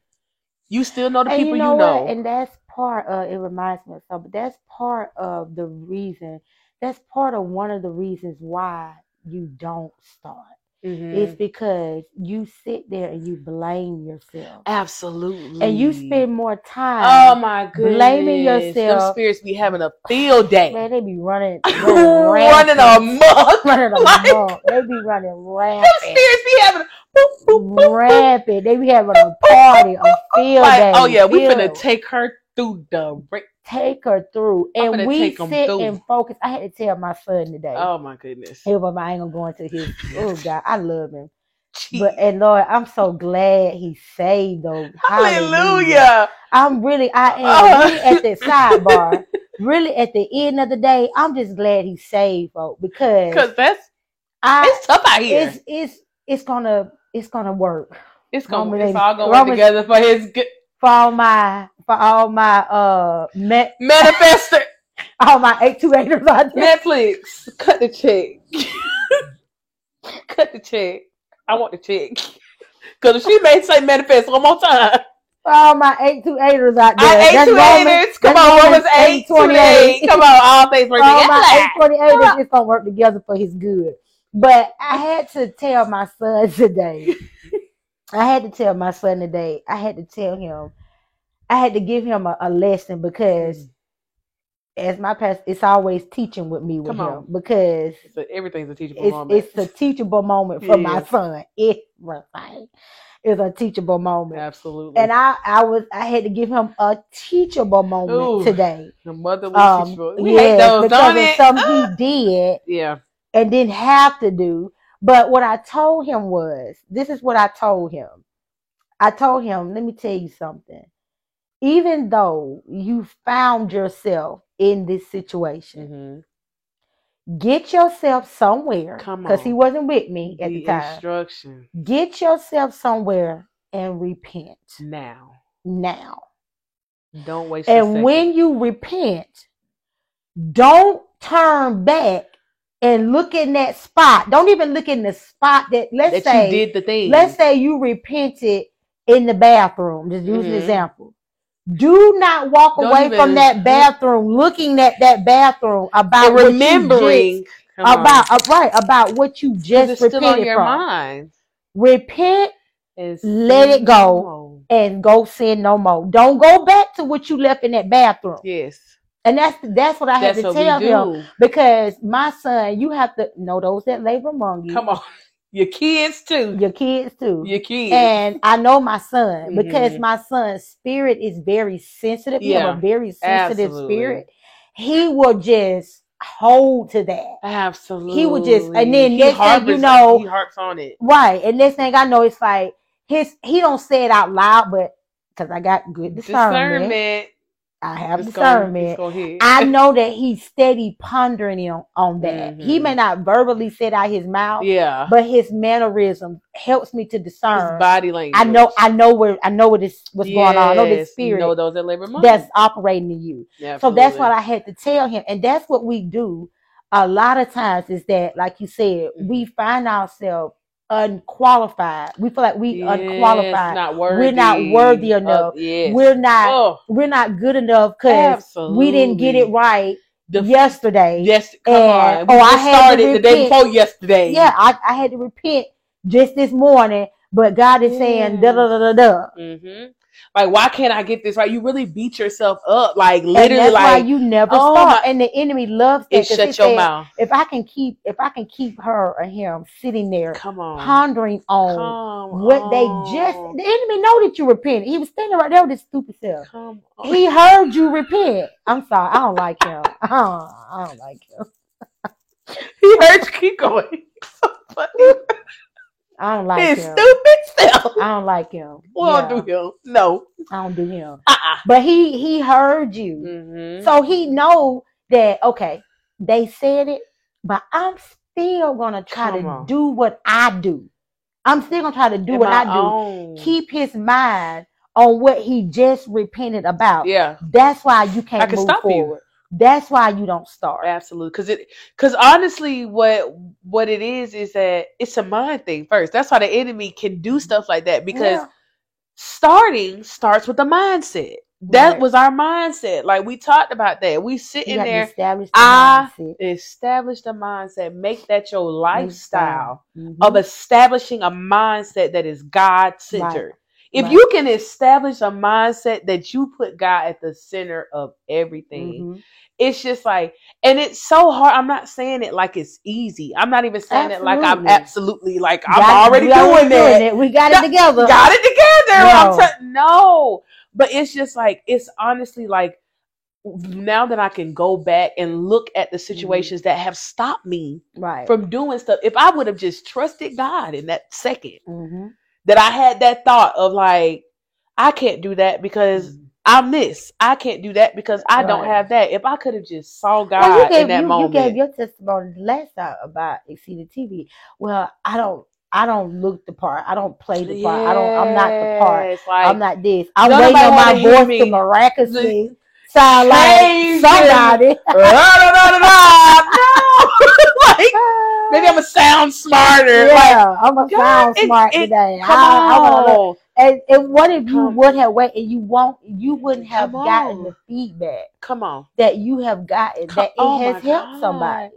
you still know the and people you know, you know. And that's part of it reminds me of something. That's part of the reason. That's part of one of the reasons why you don't start. Mhm. It's because you sit there and you blame yourself. Absolutely. And you spend more time. Oh my goodness. blaming Them yourself. spirits be having a field day. Man, they be running, running, running amok. running like- amok. They be running Them rampant. spirits be having boop, boop, boop, boop. Rampant. They be having a party, a field Like, day. oh yeah, we finna take her through the. ra- take her through. And we sit through. and focus. I had to tell my son today. Oh my goodness. Hey, but I ain't gonna go into his. Oh God, I love him. Jeez. But and Lord, I'm so glad he's saved though. Hallelujah. I'm really, I am Oh. really at the sidebar. really at the end of the day, I'm just glad he's saved, folks, because Because that's I it's tough out here. it's it's it's gonna it's gonna work It's gonna Roman- it's all gonna work together for his good for all my for all my uh me, manifester. all my eight two eighters out there. Netflix, cut the check. cut the check. I want the check. Because if she may say manifest one more time, For all my eight two eighters out there. Eight That's two eighters. Come on, Romans eight twenty eight. 8:28. Come on, all things work together. all my eight twenty eighters it's gonna work together for his good. But I had to tell my son today. I had to tell my son today. I had to tell him. I had to give him a, a lesson because, as my pastor, it's always teaching with me with Come him on. because So everything's a teachable it's moment. it's a teachable moment for my Yeah. son. Everything is a teachable moment. Absolutely. And I, I was, I had to give him a teachable moment Ooh. today. the motherly Um, teachable. We hate yes, those, because don't of it? something he did yeah. and didn't have to do. But what I told him was, this is what I told him. I told him, let me tell you something. Even though you found yourself in this situation, hmm get yourself somewhere. Come Because he wasn't with me at the the time. instruction Get yourself somewhere and repent now. now. Don't waste. And when you repent, don't turn back and look in that spot. Don't even look in the spot that let's that say you did the thing. let's say you repented in the bathroom. Just use an example. Do not walk Don't away even from that bathroom looking at that bathroom about and remembering just, about uh, right about what you just it's still on repented your from. mind. Repent It's Let it go. normal. and go sin no more. Don't go back to what you left in that bathroom. Yes, And that's that's what I had that's to tell him because my son, you have to know those that labor among you, Come on, your kids too. your kids too. Your kids. And I know my son because Mhm. my son's spirit is very sensitive. He Yeah, have a very sensitive absolutely. spirit. He will just hold to that. Absolutely. He would just- and then He next thing you know- he harps on it. Right. And next thing I know, it's like his he don't say it out loud, but because I got good discernment, Discernment. I have It's discernment. gonna. I know that he's steady pondering on, on that. He Mhm. may not verbally say it out his mouth, yeah. but his mannerism helps me to His discern. body language. I know I know where I know what is what's going on. I know the spirit You know those that labor that's operating in you. Yeah, So that's what I had to tell him. And that's what we do a lot of times is that, like you said, Mhm. we find ourselves unqualified. We feel like we Yes, unqualified. Not worthy. We're not worthy enough. yes. We're not Oh, we're not good enough because we didn't get it right The, yesterday. Yes, come And- on. oh, I just had to started the day before yesterday. Yeah, I, I had to repent just this morning, but God is saying da da da da da. hmm Like, why can't I get this right? You really beat yourself up, like literally, like you never oh my- And the enemy loves that. it shut your said, mouth. If I can keep if I can keep her or him sitting there Come on, pondering on come what they just on. the enemy know that you repented. He was standing right there with his stupid self. Come on. He heard you repent. I'm sorry, I don't like him. I don't, I don't like him. he heard you keep going. So funny. I don't like His him. stupid self. I don't like him. Well, Yeah, do him. No. I don't do him. Uh-uh. But he he heard you. Mm-hmm. So he know that okay, they said it, but I'm still gonna try Come to on. do what I do. I'm still gonna try to do what I do. Keep his mind on what he just repented about. Yeah, That's why you can't I can move stop you. That's why you don't start. absolutely. Because it, because honestly, what what it is is that it's a mind thing first. That's why the enemy can do stuff like that because Yeah. starting starts with the mindset. That Right. was our mindset. Like we talked about that. We sit in there, establish the I mindset. establish the mindset, make that your lifestyle Mhm. of establishing a mindset that is God centered. If Right. you can establish a mindset that you put God at the center of everything, Mhm. it's just like, and it's so hard. I'm not saying it like it's easy. I'm not even saying it like I'm Absolutely. absolutely like I'm already we doing that. it. We got it together. Got it together. I'm No. no, but it's just like it's honestly like now that I can go back and look at the situations that have stopped me Right. from doing stuff. If I would have just trusted God in that second, Mhm. That I had that thought of like, I can't do that because mm. I'm this. I can't do that because I don't have that. If I could have just saw God Well, gave, in that you, moment, you gave your testimony last time about Exceeded TV. Well, I don't I don't look the part. I don't play the part. I don't I'm not the part. Like, I'm not this. I'm waiting on my voice me. to miraculously sound like somebody. no, like maybe I'm a sound smarter. Like, yeah, I'm gonna God, sound it- smart it- today. come I, I wanna look- on, and, and what if you Come- would have waited and you won't you wouldn't have Come gotten on. the feedback come on. that you have gotten Come- that it oh has helped God. somebody.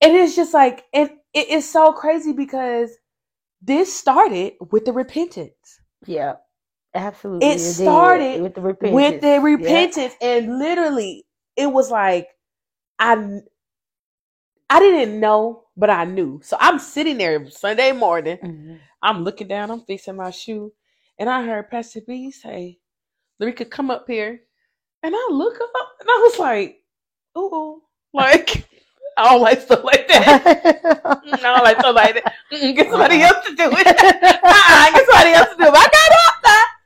And it's just like, and it is so crazy because this started with the repentance. Yeah. Absolutely. It did, started with the repentance. with the Yeah. repentance and literally it was like i i didn't know but i knew so i'm sitting there sunday morning Mhm. i'm looking down i'm fixing my shoe and i heard pastor b say Larika, come up here and i look up and i was like ooh like i don't like stuff like that Mm, I don't like stuff like that. Mm-mm, Get somebody Uh-uh. else to do it. uh-uh, get somebody else to do it. I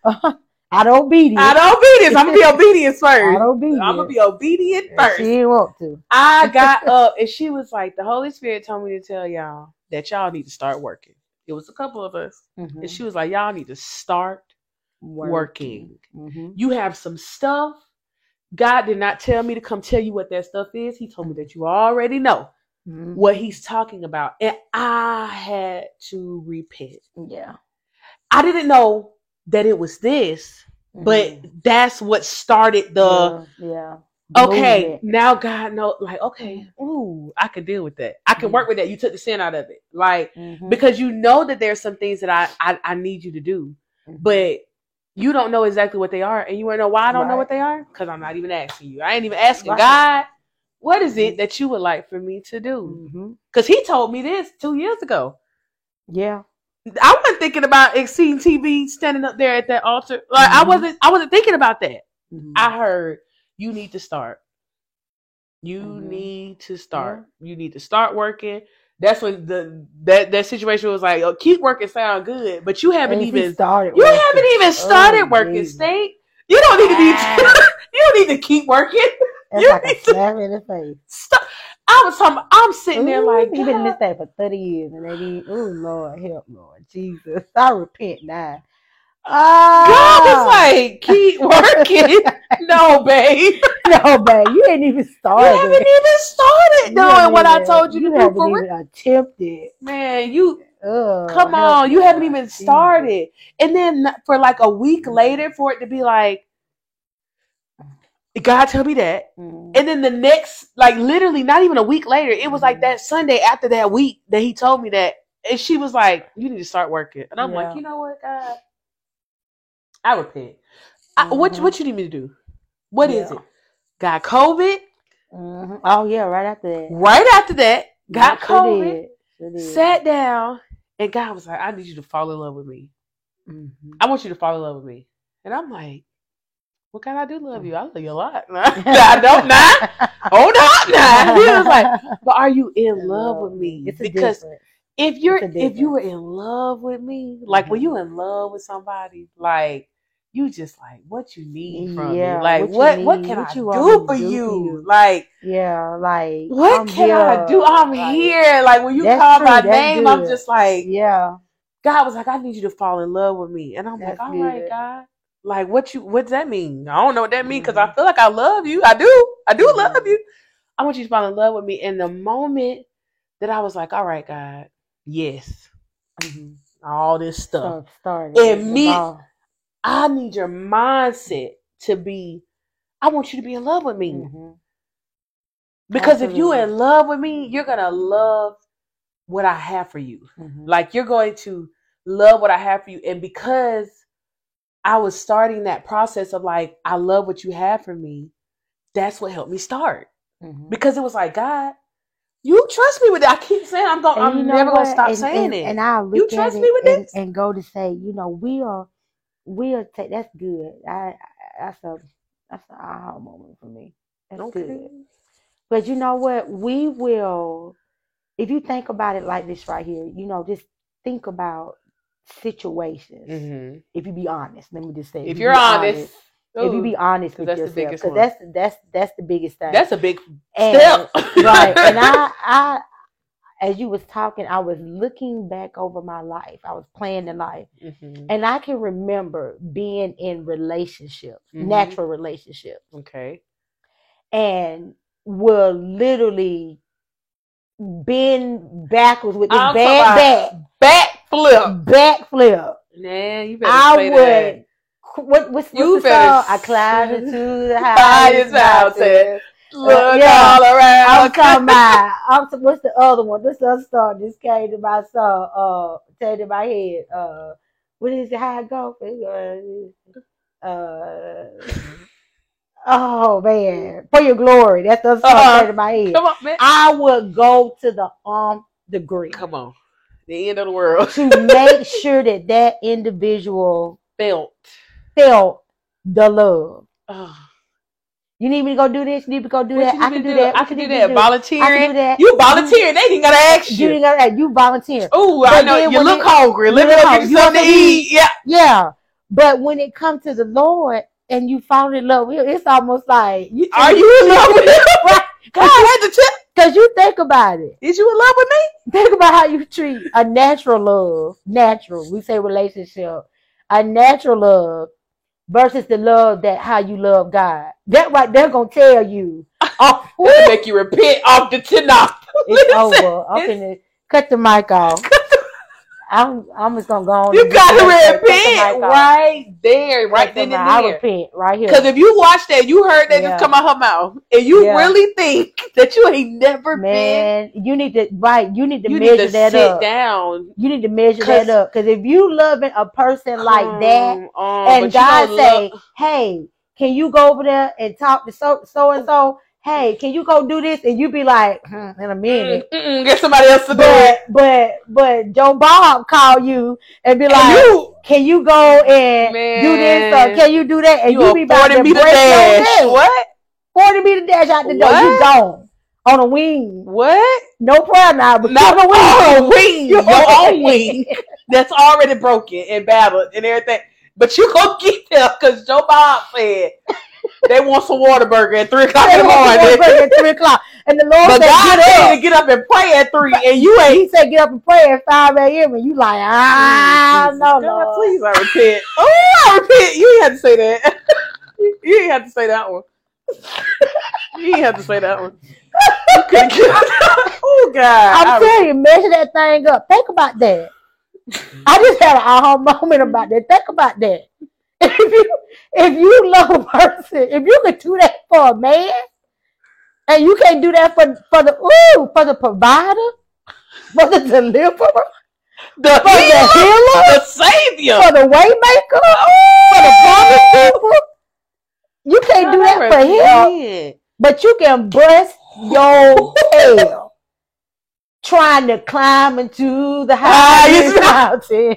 got up Out of obedience. Out of obedience. I'm gonna be obedient first. Out of obedience. I'm gonna be obedient first. She didn't want to. I got up and she was like, the Holy Spirit told me to tell y'all that y'all need to start working. It was a couple of us. Mm-hmm. And she was like, y'all need to start working. Mhm. You have some stuff. God did not tell me to come tell you what that stuff is. He told me that you already know Mhm. what he's talking about. And I had to repent. Yeah. I didn't know that it was this, but Mhm. that's what started the yeah. yeah. okay, now God know like okay, ooh, I can deal with that. I can Mhm. work with that. You took the sin out of it. Like Mhm. because you know that there's some things that I I, I need you to do, Mhm. but you don't know exactly what they are, and you wanna know why I don't know what they are? Because I'm not even asking you. I ain't even asking Right. God, what is it that you would like for me to do? Because He told me this two years ago. Yeah. I wasn't thinking about exceeding TV standing up there at that altar. Like I Mhm. wasn't I wasn't thinking about that. Mhm. I heard you need to start. You Mhm. need to start. You need to start working. That's when the that that situation was like, oh, keep working, sound good, but you haven't even started. you working- haven't even started Oh, working, Jesus. State. You don't need to be. Ah. you don't need to keep working. That's you like a need to- slap in the face. Stop. I was talking. I'm sitting there like, he been in this God, thing for thirty years, and they need. Oh Lord, help, Lord Jesus, I repent now. God, Ah, it's like keep working. no, babe, no, babe, you ain't even started. you haven't even started You doing what I told you to do haven't for even attempted. Man, you Ugh, come on, you haven't even Jesus. started, and then for like a week later, for it to be like, God tell me that, Mhm. And then the next, like literally not even a week later, it was like Mhm. that Sunday after that week that he told me that. And she was like, You need to start working. And I'm Yeah. like, you know what, God? I repent. I, what Mhm. what you need me to do? What is Yeah. it? Got COVID. Mhm. Oh yeah, right after that. Right after that, got Yeah, COVID, did. Did. sat down, and God was like, I need you to fall in love with me. I want you to fall in love with me. And I'm like, What can I do love you? I love you a lot. I don't not. Hold on now. He was like, But are you in love with me? It's because if you're if you were in love with me, like when Mhm. you in love with somebody, like you just like what you need from Yeah, me. Like what what what, can what I you do, for do you? for you. Like Yeah, like what I'm can I do? I'm like, here. Like when you call true, my name, I'm just like Yeah, God was like, I need you to fall in love with me. And I'm That's like, all right, good. God. Like what you what does that mean? I don't know what that means because I Mhm. feel like I love you. I do. I do love Mhm. you. I want you to fall in love with me. And the moment that I was like, all right, God, yes, Mhm. all this stuff. so And me- I need your mindset to be, I want you to be in love with me. Mhm. Because if you're in love with me, you're going to love what I have for you. Mhm. Like you're going to love what I have for you. And because I was starting that process of like, I love what you have for me, that's what helped me start. Mhm. Because it was like, God, you trust me with that. I keep saying I'm going I'm never gonna stop and, saying and, it. And I look You trust me with and, this? and go to say, you know, we are, we are. Ta- that's good. I, I that's a that's an aha moment for me. That's okay. good. But you know what? We will, if you think about it like this right here, you know, just think about situations. Mm-hmm. If you be honest, let me just say, If you you're be honest, if you be honest with that's the yourself, biggest because that's that's that's the biggest thing. that's a big And- step. right. And I, I, as you was talking, I was looking back over my life. I was planning life, Mhm. and I can remember being in relationships, Mhm. natural relationships, Okay. and will literally bend backwards with I'm bad Back back, back flip. Man, you better I say would. that. What, what's, You what's the song? I climbed say- into the Highest highest mountain. mountain. Look yeah. all around. I'm talking about. I'm t- what's the other one? This other song? This came to my song. Uh, came to my head. Uh, what is it? How it go? Uh, uh, oh man, for your glory. That's the other song Uh-huh. came to my head. Come on, man. I would go to the um degree Come on. The end of the world. to make sure that that individual Felt. felt the love. Oh, You need me to go do this? You need me to go do what that? I can do do? that. I can do that. Volunteering. I can do that. You volunteering. They ain't gotta ask You you. ain't got that. You volunteer. Ooh, I know you look it- hungry. Let me go hungry. you something to eat. Yeah. Yeah. But when it comes to the Lord and you fall in love with him, it's almost like you Are you in love with him? right? God had to tell. Because you think about it. Is you in love with me? Think about how you treat a natural love, natural. We say relationship, a natural love versus the love that how you love God. That right, they're gonna tell you, oh, make you repent off the tin off. it's Listen, over. I'm it's- finna cut the mic off. I'm, I'm just gonna go on. You gotta cut the mic repent right there, right then and I there. repent right here. Because if you watch that, you heard that Yeah. just come out her mouth, and you Yeah. really think that you ain't never Man, you need to right. You need to. You measure need to that sit up. down You need to measure that up. Because if you loving a person like oh, that, Come on, and God say, love- "Hey, can you go over there and talk to so so and so? Hey, can you go do this?" And you be like, hmm, "In a minute." Mm, mm, get somebody else to do it. But but Joe Bob call you and be And like, you, "Can you go and do this or can you do that?" And you, you, be about to break your neck. What? 40 meter dash out the door. You What? gone. On a wing. What? No problem now, but Not on a wing. On a wing. Your own wing that's already broken and battered and everything. But you gonna get there because Joe Bob said they want some Whataburger at three o'clock in the morning. at three o'clock. And the Lord But said, God get up. to get up and pray at three, and you ain't. He said, get up and pray at 5 a.m. And you like, ah, Jesus. no, God, Lord. please, I repent. Oh, I repent. You ain't had to say that. You ain't had to say that one. You ain't had to say that one. You couldn't get- oh God! I'm telling you, measure that thing up. Think about that. I just had an aha moment about that. Think about that. If you if you love a person, if you could do that for a man, and you can't do that for for the ooh for the provider, for the deliverer, the for the healer, healer, the savior. for the waymaker, for the promise people, you can't do that for him. But you can bust your tail trying to climb into the ah, highest Highest mountain.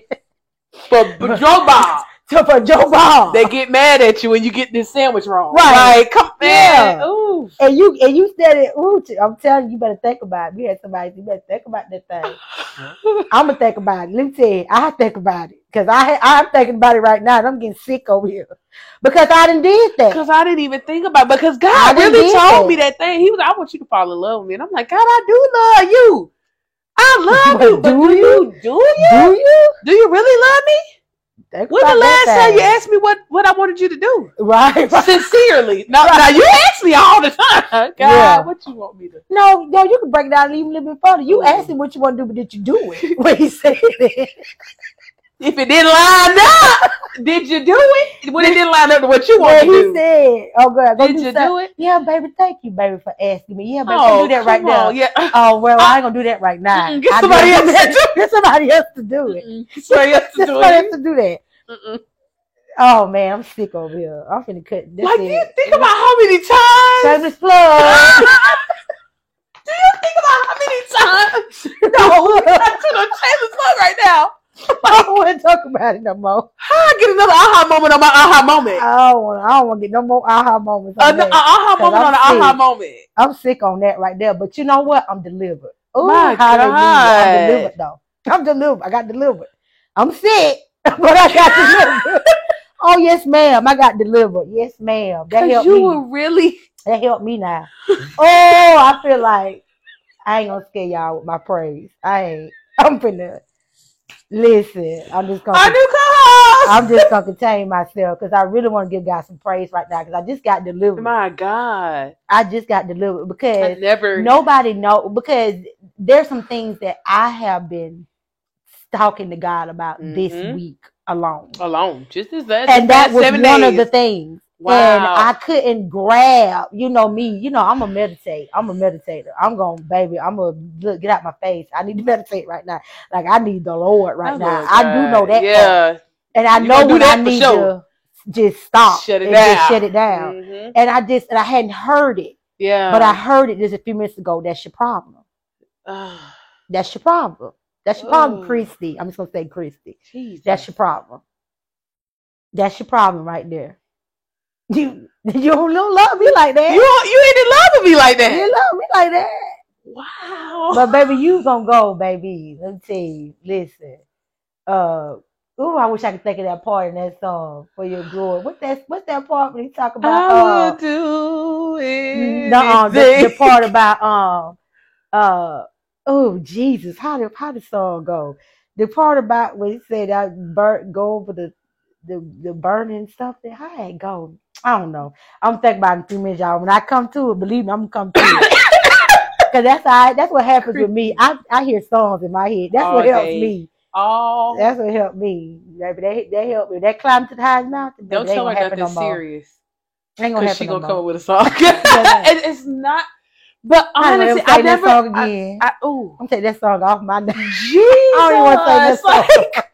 But, but Joe Bob, to for Joe Ball. they get mad at you when you get this sandwich wrong. Right. Like, come man. Yeah. Ooh. and you and you said it. Ooh, I'm telling you, you better think about it. You had somebody, you better think about that thing. I'm gonna think about it. Let me tell you, I think about it because I I'm thinking about it right now. And I'm getting sick over here because I didn't did that. Because I didn't even think about it. Because God done really told that. me that thing. He was I want you to fall in love with me. And I'm like, God, I do love you. I love But you. But do do you? you? Do you? Do you? Do you really love me? When the last time you asked me what, what I wanted you to do? Right. right. Sincerely. Now, now you ask me all the time. God, Yeah. what you want me to No, no, you can break it down and even a little bit further. You Ooh. asked him what you want to do, but did you do it? When he said it. If it didn't line up, did you do it? When it didn't line up to what you When want to he said, "Oh, God, go did do you something." do it? Yeah, baby, thank you, baby, for asking me. Yeah, baby, Oh, do that right come now. on. Yeah. Oh well, I ain't gonna do that right now. Mm-mm, get somebody else to do Get somebody else to do it. Mm-mm. Somebody else to do somebody else to do that. Mm-mm. Oh man, I'm sick over here. I'm finna cut. That's Like, it. do you think about how many times? Shameless plug. do you think about how many times? No, I'm to the Taylor's Plug right now. I don't want to talk about it no more. How I get another aha moment on my aha moment? I don't want. I don't want to get no more aha moments. On An that. aha moment I'm on an aha moment. I'm sick on that right there. But you know what? I'm delivered. Oh, My hallelujah. God. I'm delivered though. I'm delivered. I got delivered. I'm sick, but I got delivered. oh yes, ma'am. I got delivered. Yes, ma'am. That helped you me. were really. That helped me now. Oh, I feel like I ain't gonna scare y'all with my praise. I ain't. I'm finna listen. I'm just gonna. Our new co-host. I'm just gonna contain myself because I really want to give God some praise right now because I just got delivered. My God. I just got delivered I because never. nobody know because there's some things that I have been talking to God about this Mhm. week alone, Alone. Just as that. and that was one days. of the things. And I couldn't grab, you know me, you know I'm a meditate. I'm a meditator. I'm going, baby. I'm gonna look, get out my face. I need to meditate right now. Like I need the Lord right Oh, now. I do know that. part. Yeah. and I You know when I need sure. to just stop Shut it and down. just shut it down. Mhm. And I just and I hadn't heard it, Yeah. but I heard it just a few minutes ago. That's your problem. That's your problem. That's your problem. Kristy. I'm just gonna say Kristy. Jesus. That's your problem. That's your problem right there. You you don't love me like that. You you ain't in love with me like that. You love me like that. Wow. But baby, you gonna go, baby. Let me tell you. Listen. Uh ooh, I wish I could think of that part in that song for your glory. What's that what's that part when he talk about I uh do it. no, the, the part about um uh oh Jesus, how did how the song go? The part about when he said I burn go over the the the burning stuff that I it go. I don't know. I'm thinking about it in three minutes, y'all. When I come to it, believe me, I'm gonna come to it. Cause that's I, that's what happens with me. I, I hear songs in my head. That's what helps day. me. Oh, That's what helped me. Baby, that that helped me. That climb to the highest mountain. Don't that tell her nothing no serious. Ain't gonna happen she gonna more. come up with a song. It's not. But honestly, gonna I that never. song I, again. I, ooh. I'm take that song off my name. Jesus. don't even wanna say that song. Like,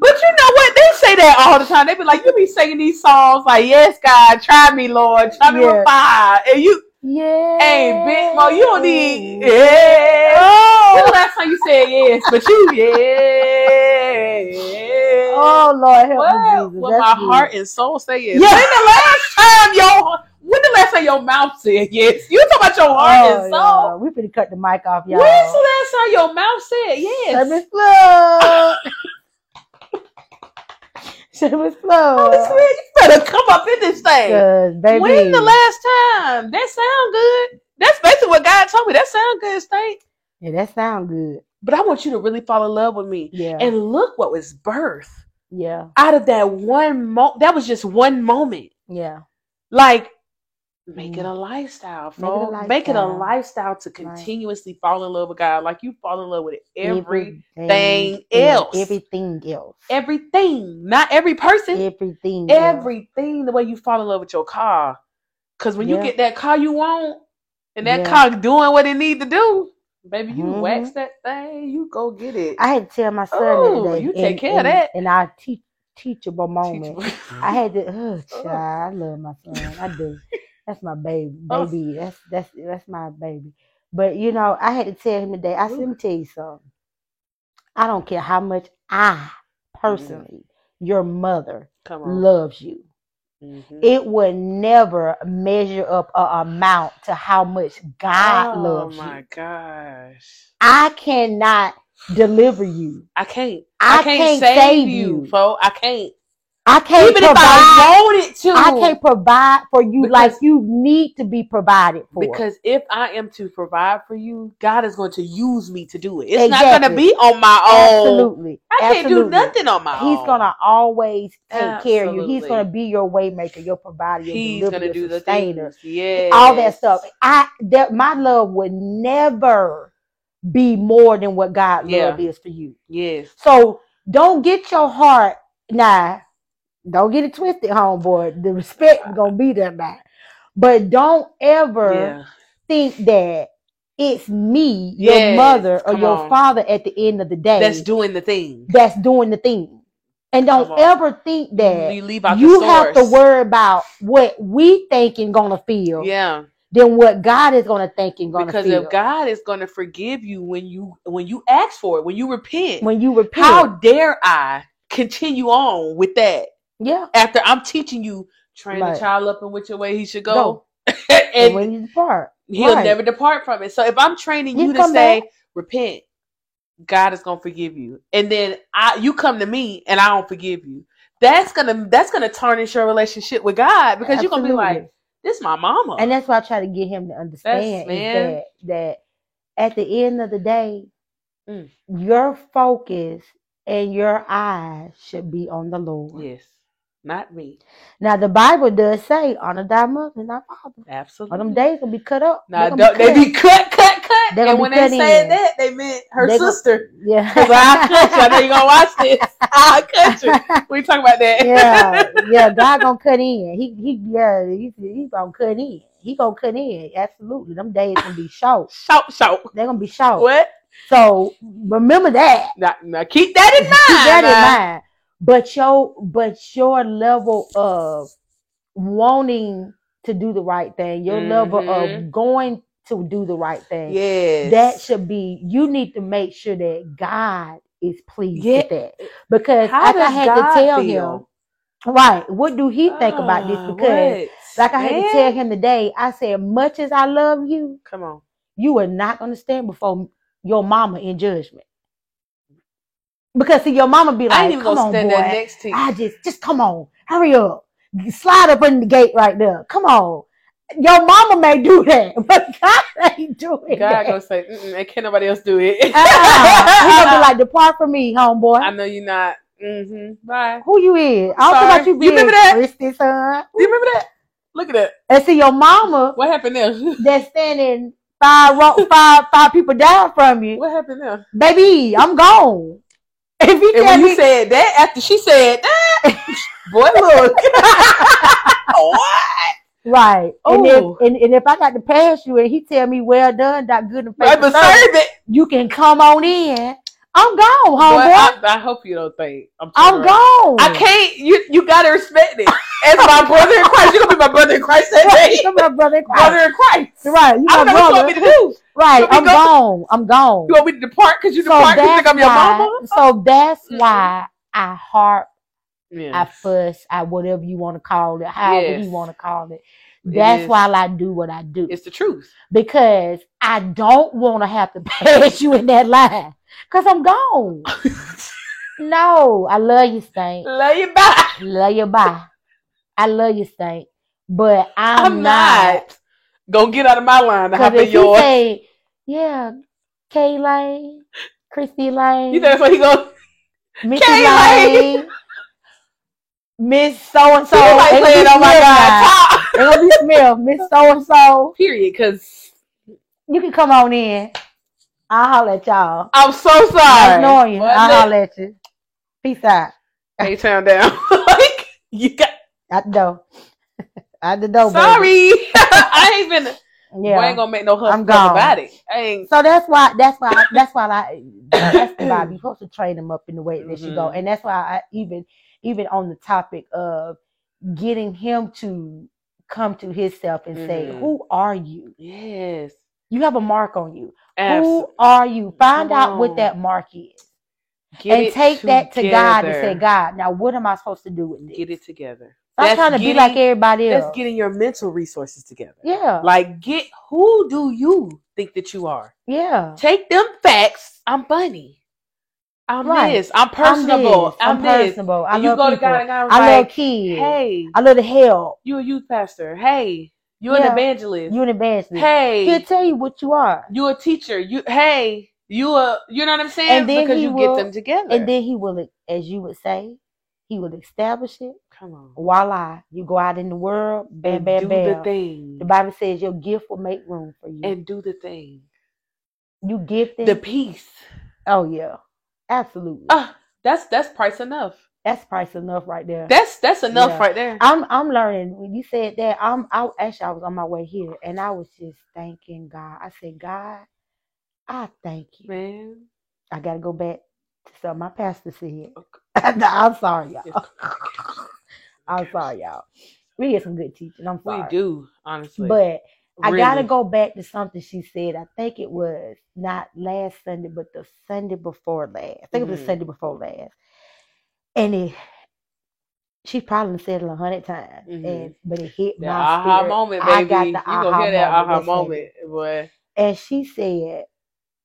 but you know what? They say that all the time. They be like, you be singing these songs like, yes, God, try me, Lord, try me Yeah. with fire. And you, Yeah. hey, Big Mo, you don't need, yeah. When the Oh, last time you said yes, but you, yeah. oh Lord, help Well, me, Jesus. That's my good. heart and soul say yes. Yeah. When the last time your when the last time your mouth said yes. You talking about your heart Oh, and soul. we finna cut the mic off, y'all. When's the last time your mouth said yes? Shameless plug. Shameless Holy. Spirit, you better come up in this thing. Baby, When the last time? That sound good. That's basically what God told me. That sound good, State. yeah, that sound good. But I want you to really fall in love with me. Yeah, And look what was birth yeah, out of that one moment. That was just one moment. yeah. Like, make it a lifestyle, Make it a. Make it a lifestyle. lifestyle to Right. continuously fall in love with God. Like you fall in love with every Everything else. Everything else. everything, not every person. Everything. else. everything the way you fall in love with your car. Cause when you get that car you want, and that Yeah. car doing what it need to do, baby, you Mhm. wax that thing, you go get it. I had to tell my son Oh, that day. you take care of that. In our te- teachable moment. Teach- I had to. Oh, child, I love my son. I do. That's my baby. Oh. Baby. That's that's that's my baby. But you know, I had to tell him today. I said, let me tell you something. I don't care how much I personally, your mother, loves you. Mhm. It would never measure up a amount to how much God oh loves you. Oh my gosh. I cannot deliver you. I can't. I, I, can't, can't save, save you, you. folks. I can't. I can't Even if provide. I wanted to. I can't provide for you like you need to be provided for. Because if I am to provide for you, God is going to use me to do it. It's not going to be on my own. absolutely, I can't absolutely. do nothing on my own. He's gonna always take care of you. He's gonna be your waymaker, your provider, your He's deliverer, gonna do sustainer. Yeah. all that stuff. I that my love would never be more than what God Yeah. love is for you. Yes. So don't get your heart now. Don't get it twisted, homeboy. The respect is gonna be there now. But don't ever Yeah. think that it's me, your Yes, mother, or your on. father at the end of the day That's doing the thing. that's doing the thing. And don't ever think that you you have to worry about what we thinking gonna feel Yeah. than what God is gonna think and gonna Because feel Because if God is going to forgive you when you when you ask for it, when you repent, when you repent. how dare I continue on with that yeah. after I'm teaching you train the child up in which way he should go, Go. and, when you depart. he'll right. never depart from it. So if I'm training You you, to say back. repent, God is gonna forgive you, and then I you come to me and I don't forgive you. That's gonna that's gonna tarnish your relationship with God because you're gonna be like, this is my mama. And that's why I try to get him to understand that that at the end of the day, Mm. your focus and your eyes should be on the Lord. yes, not me. Now the Bible does say, honor thy mother and thy father. Absolutely. Or them days gonna be cut up. Now They're they be cut, cut, cut. They're gonna And be when cut they said in. that, they meant her They sister. Yeah. Because I cut you. I know you gonna watch this. I cut you. We talk about that. yeah, yeah, God gonna cut in. He he yeah, he he gonna cut in. He gonna cut in. Absolutely. Them days gonna be short. Shout, shout. They're gonna be short. What? So remember that. Now, now keep that in mind. Keep that now. in mind. But your but your level of wanting to do the right thing, your level Mhm. of going to do the right thing, Yes. that should be you need to make sure that God is pleased Yeah. with that. Because like I had God to tell feel? him, right, what do he think about this? Ah, Because what? like I had Man. to tell him today, I said, much as I love you, Come on. you are not gonna stand before your mama in judgment. Because see, your mama be I like, ain't even "Come gonna on, stand boy, next to you. I just, just come on, hurry up, slide up in the gate right there. Come on, your mama may do that, but God ain't doing God gonna say, Mm-mm, and can't nobody else do it. Ah, he gonna be like, depart from me, homeboy. I know you're not. Mm-hmm. Bye. Who you is? I don't about you You being remember that? Kristy, son. Do you remember that? Look at that. And see, your mama What happened there? that's standing five, five, five people down from you, What happened there? baby, I'm gone. If you And when you said that, after she said that, boy, look. what? right, and if, Oh. and, and if I got to pass you and he tell me, well done, that good and faithful deserve servant, it. you can come on in. I'm gone, Boy, homeboy. I, I hope you don't think I'm. I'm around. gone. I can't. You you gotta respect it. As my brother in Christ, you're gonna be my brother in Christ that day. You're my brother in Christ. Brother in Christ. Right, you I my don't know what you want me brother. to do. Right, I'm to go? gone. I'm gone. You want me to depart because you So depart because you think I'm your mama? So that's Mhm. why I harp, I Yeah. fuss, I whatever you want to call it, however Yes. you want to call it. That's is. why I do what I do. It's the truth. because I don't want to have to pass you in that line because I'm gone. no, I love you, Stank. Love you bye. Love you, bye. I love you, Stank. But I'm, I'm not. not gonna get out of my line to hop Because in yours. say, yeah, Kay Lane, Kristy Lane, You think that's what he gonna? Missy Lane. Miss So and So. Like playing on my God. Gonna be Smith, Miss So and So. Period. Because You can come on in. I'll holler at y'all. I'm so Nice sorry. knowing you. I'll holler at you. Peace out. Hey, turn down. like you got. At the door. At the door. Sorry, I ain't been. Yeah. I ain't gonna make no huff I'm I'm gone. about it. I ain't. So that's why that's why that's why I that's the vibe. You're supposed to train them up in the way that you go. And that's why I even even on the topic of getting him to come to himself and say, Mhm. Who are you? Yes. You have a mark on you. Absolutely. Who are you? Find Come out what that mark is. Get and take that to God and say. God, now what am I supposed to do with this? Get it together. I'm That's trying to be like everybody else. That's getting your mental resources together. yeah. Like, get who do you think that you are? yeah. Take them facts. I'm funny. I'm Right. this. I'm I'm personable. this. I'm, I'm this. personable. I And you love go to people. God and God was I love kids. hey, I love the help. you a youth pastor. Hey, you an Yeah. evangelist. You're an evangelist. hey, He'll tell you what you are. You're a teacher. You hey, you a you know what I'm saying? And then because you will- get them together. And then he will, as you would say, he will establish it. come on, Voila. You go out in the world, bam, and bam, do bam. the thing, The Bible says your gift will make room for you. and do the thing. you gifted. The peace. oh yeah. Absolutely. Ah, that's that's price enough. That's price enough right there. That's that's enough Yeah. right there. I'm I'm learning. When you said that, I'm I actually I was on my way here and I was just thanking God. I said, God, I thank you. Man, I gotta go back to something my pastor said. No, I'm sorry, y'all. I'm sorry, y'all. We get some good teaching. I'm sorry. we do honestly, But I gotta go back to something she said. I think it was not last Sunday, but the Sunday before last. I think it was Mhm. the Sunday before last. And it she probably said it a hundred times. Mhm. And but it hit The my aha spirit. moment, I got the you aha gonna hear that aha moment, boy. And she said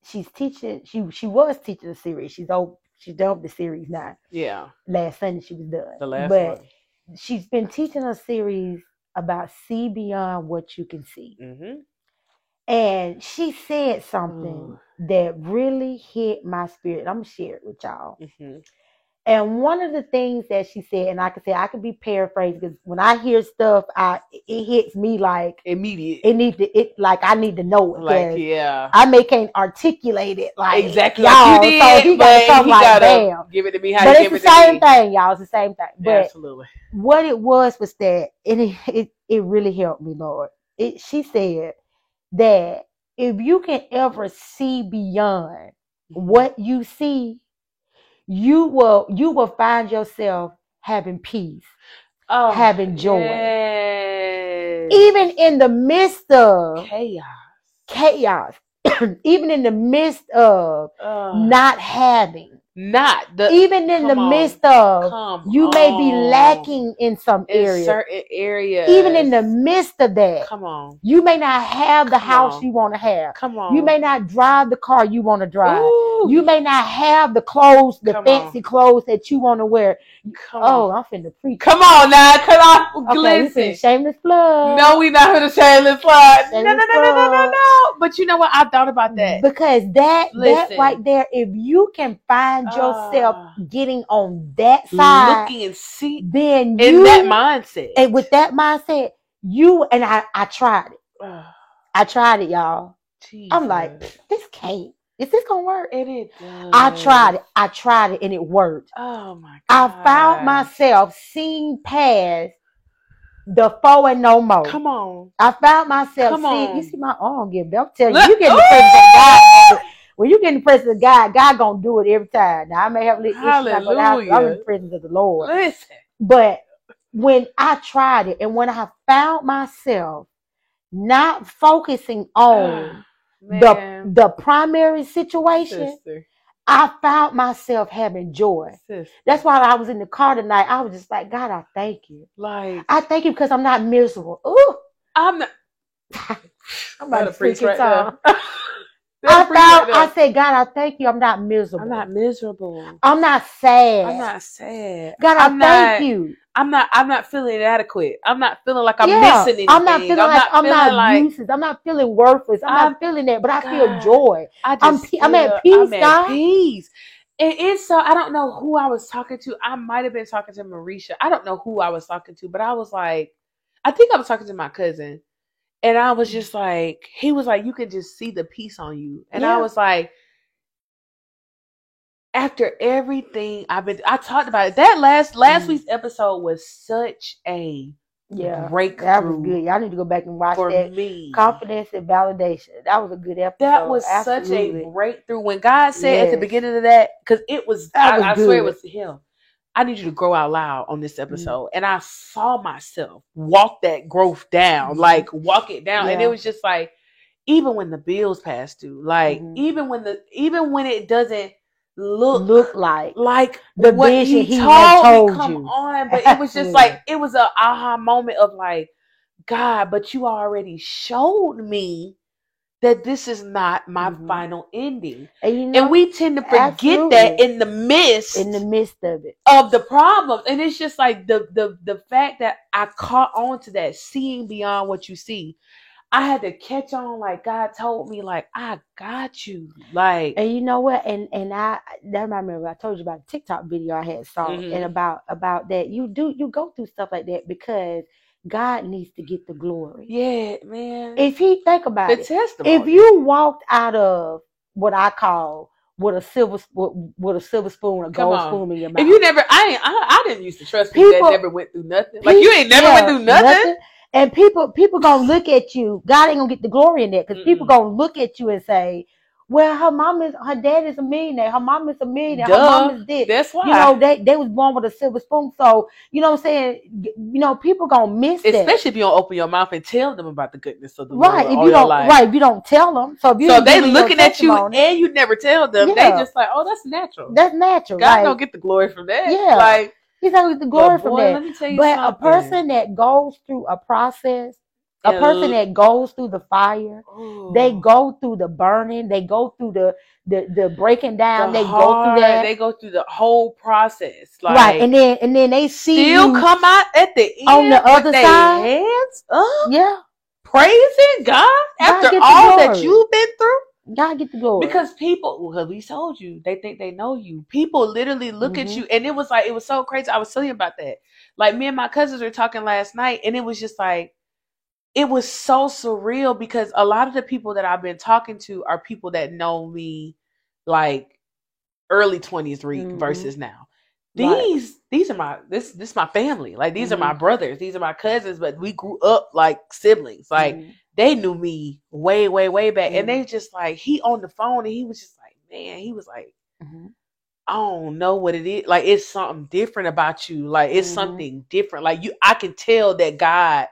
she's teaching she she was teaching a series. She's over she's done with the series now. Yeah, Last Sunday she was done. the last but one. she's been teaching a series about see beyond what you can see. Mm-hmm. And she said something that really hit my spirit. I'm gonna share it with y'all. Mm-hmm. And one of the things that she said, and I can say I could be paraphrased because when I hear stuff, I it hits me like Immediate, it need to it like I need to know it. Like yeah, I may can't articulate it like exactly y'all. like you So he come he like gotta bam. give it to me how But you it's the same thing, y'all. It's the same thing. But Absolutely. what it was was that and it, it it really helped me lord it she said that if you can ever see beyond Mm-hmm. what you see you will you will find yourself having peace Oh, having joy. yes. even in the midst of chaos. chaos even in the midst of Uh, not having not the even in the on. midst of you may be lacking in some in area certain areas. even in the midst of that come on, You may not have the Come house on. you want to have. come on. You may not drive the car you want to drive. Ooh, You may not have the clothes, the Come fancy clothes that you want to wear. Come Oh, on. I'm finna preach. Come on now, cut off. Okay, listen. shameless plug. No, we not gonna shameless plug. No, no, Shameless no, no, no, no, no. But you know what? I thought about that. Because that that right there, if you can find yourself Ah. getting on that side, Looking and see then in that mindset. and with that mindset, you and I I tried it. Ah, I tried it, y'all. I'm like, Jesus. this can't. Is this gonna work? and it does. I tried it. I tried it and it worked. Oh my god. I found myself seeing past the four and no more. Come on. I found myself Come seeing. on. You see my arm give. I'm telling you, you get in the presence of God. When you get in the presence of God, God gonna do it every time. Now I may have a little issues. I go to the house, but I'm in the presence of the Lord. Listen. But when I tried it, and when I found myself not focusing on the Man. the primary situation, Sister. I found myself having joy. Sister. That's why I was in the car tonight. I was just like, God, I thank you. Like I thank you because I'm not miserable. Ooh, I'm not. I'm about to preach right there. I thought I said, God, I thank you. I'm not miserable. I'm not miserable. I'm not sad. I'm not sad. God, I I'm thank not, you. I'm not. I'm not feeling inadequate. I'm not feeling like I'm yeah, missing anything. I'm not feeling like I'm feeling not like useless. I'm not feeling worthless. I'm, I'm- not feeling that, but I God. feel joy. I just I'm pe- I'm at peace, I'm God. at peace. And it's so I don't know who I was talking to. I might have been talking to Marisha. I don't know who I was talking to, but I was like, I think I was talking to my cousin. And I was just like, he was like, you can just see the peace on you. And I was like, after everything I've been I talked about it. That last last Mhm. week's episode was such a Yeah, breakthrough that was good. Y'all need to go back and watch for that. me. Confidence and validation. That was a good episode. That was Absolutely. such a breakthrough when God said at the beginning of that, because it was, That I, was I swear it was him. I need you to grow out loud on this Mm-hmm. episode. And I saw myself walk that growth down, Mhm. like walk it down. And it was just like, even when the bills pass due, like Mhm. even when the even when it doesn't look, Look like like the what vision he, told, had told me, come you. on. But it was just Absolutely. like it was a aha moment of like, God, but you already showed me that this is not my Mhm. final ending. and you know, And we tend to forget that in the midst in the midst of it. of the problem. And it's just like the the the fact that I caught on to that, seeing beyond what you see. I had to catch on like God told me, like, I got you. Like And you know what? And and I that of I told you about a TikTok video I had saw Mhm. and about about that. You do you go through stuff like that because God needs to get the glory. yeah, man. If he think about the it, testimony. if you walked out of what I call with a silver with, with a silver spoon, a Come gold on. spoon in your mouth. if you never I ain't I, I didn't used to trust people, People- that never went through nothing. Like you ain't never Yeah, went through nothing. And people people gonna look at you. God ain't gonna get the glory in that because people gonna look at you and say, "Well, her mom is her dad is a millionaire. Her mom is a millionaire. Her mom is this." That's why. You know, they they was born with a silver spoon. So you know what I'm saying. You know, people gonna miss that. Especially if you don't open your mouth and tell them about the goodness of the right. Lord If you don't life. right, if you don't tell them. So if you So they looking at you and you never tell them. Yeah. They just like, oh, that's natural. that's natural. God like, don't get the glory from that. Yeah. Like He's not get the glory but from boy, that. Let me tell you But a person that goes through a process, a person that goes through the fire, they go through the burning, they go through the the, the breaking down, The they go through that. They go through the whole process. Like, right. And then and then they see still you come out at the end on the other side. hands up, Yeah, praising God after all that you've been through. God get the glory. Because people, well, we told you, they think they know you. People literally look at Mhm. you, and it was like it was so crazy. I was telling you about that. Like me and my cousins were talking last night, and it was just like it was so surreal because a lot of the people that I've been talking to are people that know me like early 23 Mhm. versus now. Right. These these are my this this is my family. Like these are my Mhm. brothers, these are my cousins, but we grew up like siblings. Like Mhm. they knew me way, way, way back. And they just like he on the phone and he was just like, man, he was like, Mhm. I don't know what it is. Like it's something different about you. Like it's something different. Like you I can tell that God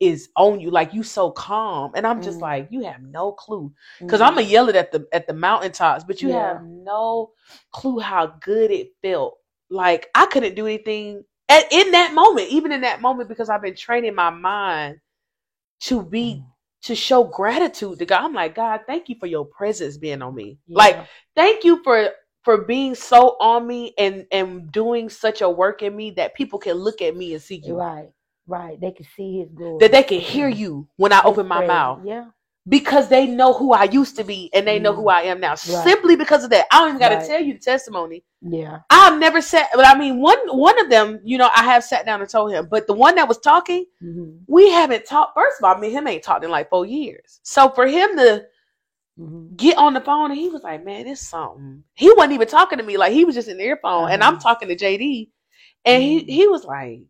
is on you. Like you so calm. And I'm just Mhm. like, you have no clue. Cause I'm gonna yell it at the at the mountaintops, but you Yeah. have no clue how good it felt. Like I couldn't do anything at in that moment, even in that moment, because I've been training my mind to be Mm. to show gratitude to God. I'm like, God, thank you for your presence being on me. Like, thank you for for being so on me and and doing such a work in me that people can look at me and see you. right, right. They can see His glory. That they can hear you when I open my mouth Yeah, because they know who I used to be and they know who I am now. Simply because of that. I don't even got to Right. tell you the testimony. yeah. I've never sat, but I mean, one one of them, you know, I have sat down and told him, but the one that was talking, Mhm. we haven't talked. First of all, me and him ain't talked in like four years. So for him to Mhm. get on the phone and he was like, "Man, it's something." He wasn't even talking to me; like he was just in the earphone, and I'm Uh-huh. talking to JD, and he Mhm. he was like,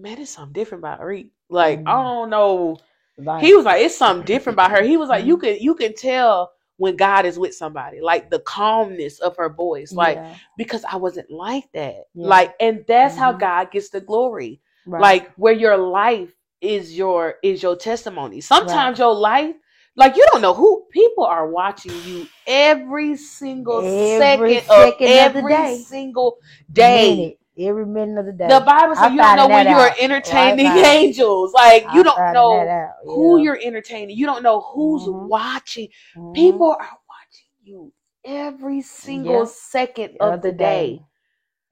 "Man, it's something different about Reek. Like I Mhm. don't know." Right. He was like, "It's something different about her." He was like, "You Mhm. can you can tell." When God is with somebody, like the calmness of her voice, like Yeah, because I wasn't like that. Yeah. Like, and that's how Mhm. God gets the glory. right. Like where your life is your is your testimony. Sometimes your life, like you don't know who people are watching you every single Every second, second of every day. single day. Minute. Every minute of the day. The Bible says you don't know when you are entertaining now. angels. Like you don't know who you're entertaining. You don't know who's Mhm. watching. Mhm. People are watching you every single second of the day.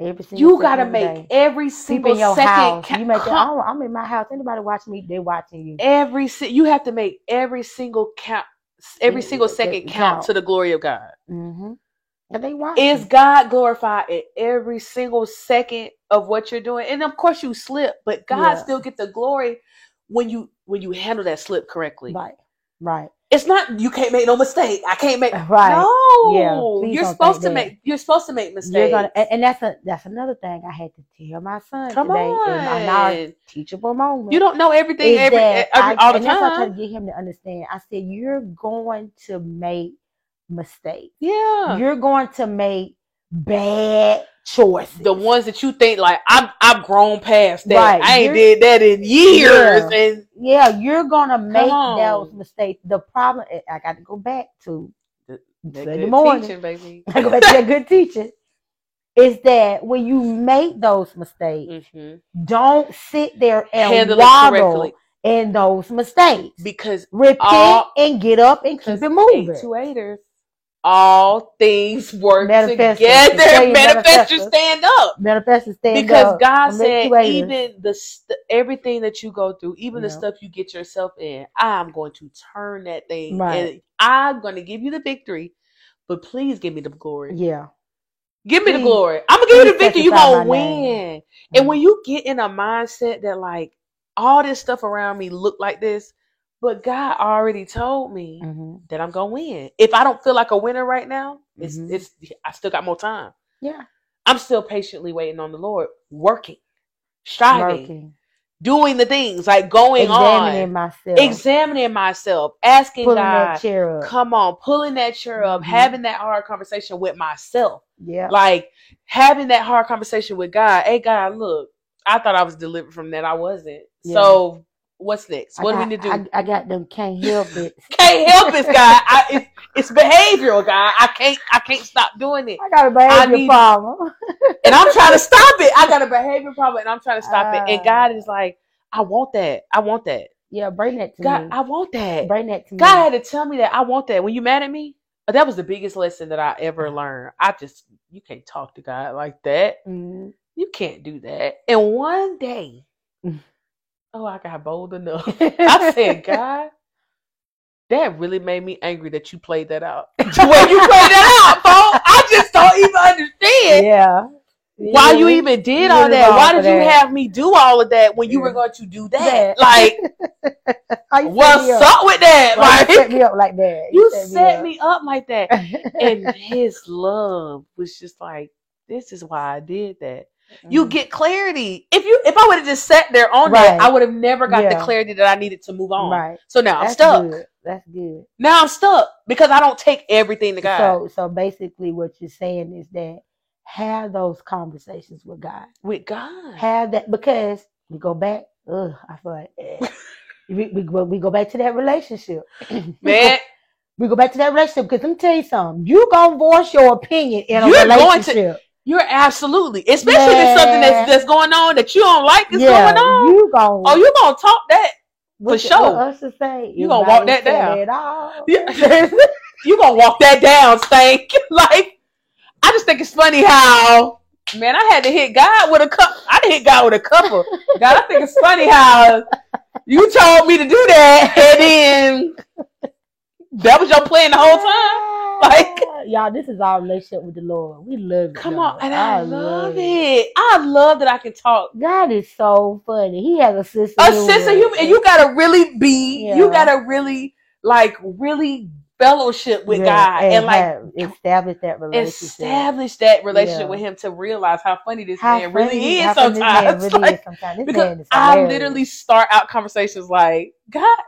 Every single You gotta make day. every People single in your second house. count. You make that. I'm, I'm in my house. Anybody watching me? they're watching you. every si- you have to make every single count every single second count count. to the glory of God. Mm-hmm. And they watching. Is God glorified in every single second of what you're doing? And of course you slip, but God Yeah. still get the glory when you when you handle that slip correctly. right, right, It's not you can't make no mistake. I can't make right. No, Yeah, you're supposed to that. make you're supposed to make mistakes. Gonna, and, and that's a that's another thing I had to tell my son Come today in my on. teachable moment. You don't know everything every, every I, all the what I try time. to get him to understand. I said you're going to make mistakes. Yeah. You're going to make bad choices. the ones that you think like I'm I've grown past that. Right, I ain't you're- did that in years. Yeah. And yeah, you're gonna make those mistakes. The problem, I got to go back to the Sunday good morning. teaching, baby. I go back to that good teaching. Is that when you make those mistakes, Mhm. don't sit there and Handle waddle in those mistakes. because Repent all- and get up and keep it moving. eight to eighters, all things work Manifestors. together. You Manifest your stand up. Manifest and stand because up. Because God said, even the st- everything that you go through, even the stuff you get yourself in, I'm going to turn that thing, Right. and I'm going to give you the victory. But please give me the glory. yeah, Give me the glory. I'm gonna give you the victory. You gonna my name. win. And mm-hmm. when you get in a mindset that like all this stuff around me look like this, but God already told me hmm that I'm gonna win. If I don't feel like a winner right now, it's Mhm. it's I still got more time. yeah, I'm still patiently waiting on the Lord, working, striving, working, doing the things like going examining on, myself, examining myself, asking pulling God, that chair up. come on, pulling that chair up, Mhm. having that hard conversation with myself. yeah, Like having that hard conversation with God. Hey, God, look, I thought I was delivered from that. I wasn't. Yeah. So what's next? What do got, we need to do? I, I got them can't help it. can't help it, God. I, it's, it's behavioral, God. I can't. I can't stop doing it, I got a behavior problem. and I'm trying to stop it. I got a behavior problem, and I'm trying to stop it. And Ah. God is like, I want that. I want that. yeah, bring that to God, me. I want that. bring that to me. God had to tell me that I want that. When you mad at me, that was the biggest lesson that I ever learned. I just you can't talk to God like that. Mhm. You can't do that. And one day, Mm. oh, I got bold enough. I said, God, that really made me angry that you played that out. the way you played that out, Paul, I just don't even understand yeah. why you Yeah. even did you all that. Why did you that. have me do all of that when you were going to do that? That. Like, you set what's up? up with that? Why you set me up like that. you set me up like that. And his love was just like, this is why I did that. You Mhm. get clarity. If you if I would have just sat there on Right. that, I would have never got the clarity that I needed to move on. right. So now I'm stuck. Good. That's good. Now I'm stuck because I don't take everything to God So so basically what you're saying is that have those conversations with God. with God. Have that because we go back. Ugh, I feel like eh. we, we go we go back to that relationship. Man, we go back to that relationship because let me tell you something. You gonna voice your opinion in a You're going to- relationship. You're absolutely, especially if it's something that's that's going on that you don't like is yeah, going on. you gonna oh, you gonna talk that? for sure. Us to say? You gonna walk that down. said it all. Yeah. You gonna walk that down, Stank. like, I just think it's funny how, man, I had to hit God with a cup. I hit God with a couple. God, I think it's funny how you told me to do that, and then that was your plan the whole time. Like- y'all, this is our relationship with the Lord. We love it. Come y'all. on, and I, love it. I love that I can talk. God is so funny. He has a sister. A sister humor, and you gotta really be. You gotta really like really fellowship with God and, like establish that relationship. establish that relationship Yeah. with him to realize how funny this How man funny really is sometimes. really Like, is sometimes. Because I literally start out conversations like, God,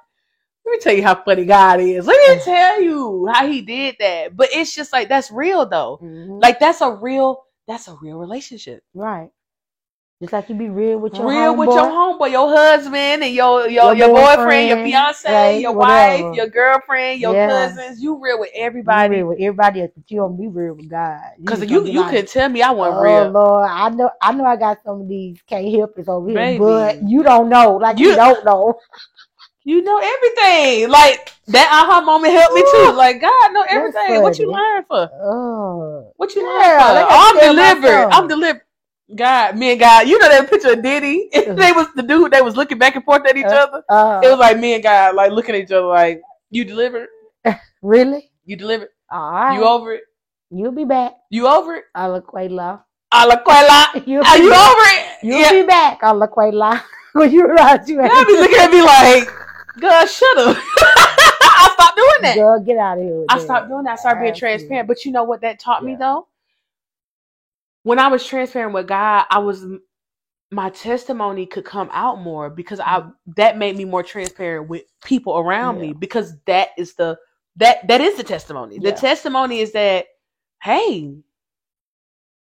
let me tell you how funny God is. Let me tell you how he did that. But it's just like that's real though. Mhm. Like that's a real that's a real relationship. right. Just like you be real with your real with homeboy. your homeboy, your husband, and your your, Your your, boyfriend, your fiance, right, your whatever. wife, your girlfriend, your Yeah. cousins. You real with everybody. real with everybody else, but you don't be real with God. Cause just you you like, could tell me I wasn't Oh real. Lord, I know I know I got some of these can't help us over here, Baby. but you don't know. Like you, You- don't know. You know everything. Like that aha moment helped me too. Like God know everything. What you lying for? Oh. What you lying for? Oh, I'm delivered. I'm delivered. God, me and God. You know that picture of Diddy? they was the dude. They was looking back and forth at each Uh, other. Uh, It was like me and God, like looking at each other, like you delivered. really? You delivered. All right. You over it. You'll be back. You over it. Alaquela. A la cuela. You'll Are you back. over it? You'll yeah. be back. Alaquela. when you realize you Y'all be looking at me like, God, shut up. I stopped doing that. Girl, get out of here. I stopped doing that. I started being transparent. But you know what that taught me though? When I was transparent with God, I was my testimony could come out more because I that made me more transparent with people around Mm-hmm. Yeah. me because that is the that that is the testimony. The testimony is that hey,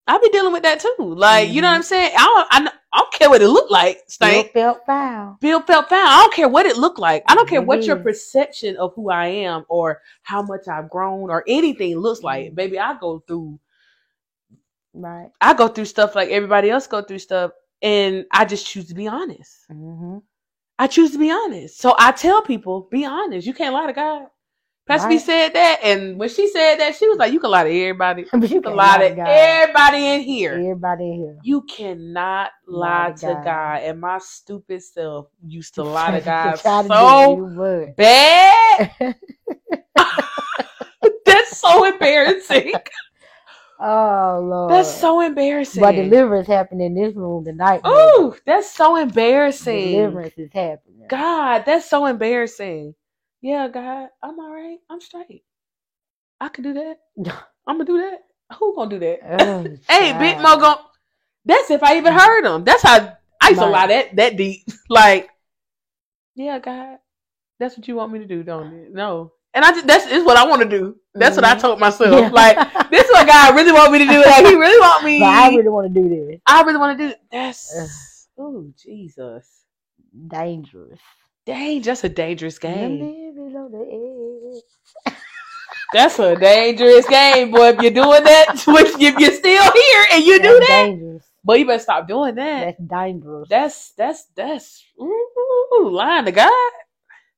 I be dealing with that too. Like you know what Mhm. I'm saying? I don't I, I don't care what it looked like. Bill felt foul. Bill felt found. I don't care what it looked like. I don't care what your perception of who I am or how much I've grown or anything looks like. Mhm. Baby, I go through Right. I go through stuff like everybody else go through stuff and I just choose to be honest. Mm-hmm. I choose to be honest. So I tell people, be honest. You can't lie to God. Pastor Right. said that, and when she said that, she was like, "You can lie to everybody. you You can lie to God. everybody in here. Everybody in here. You cannot lie to God. And my stupid self used to lie to God to so it, bad. That's so embarrassing. oh Lord. That's so embarrassing. But deliverance happened in this room tonight. Ooh, that's so embarrassing. Deliverance is happening. God, that's so embarrassing. Yeah, God, I'm all right. I'm straight. I can do that. I'm gonna do that. Who gonna do that? Oh, Hey, Big. Mo gon' That's if I even heard him. That's how I used to lie that that deep. Like, yeah, God, that's what you want me to do, don't it? No. And I just that's is what I want to do. That's what I Mhm. told myself. Yeah. Like, this is what God really want me to do. Like, He really want me. But I really want to do this. I really want to do. That's oh Jesus. Dangerous. Dang, just a dangerous game. Living on the edge. That's a dangerous game, boy. If you're doing that, if you're still here and you do that, dangerous. boy, you better stop doing that. That's dangerous. That's that's that's ooh, lying to God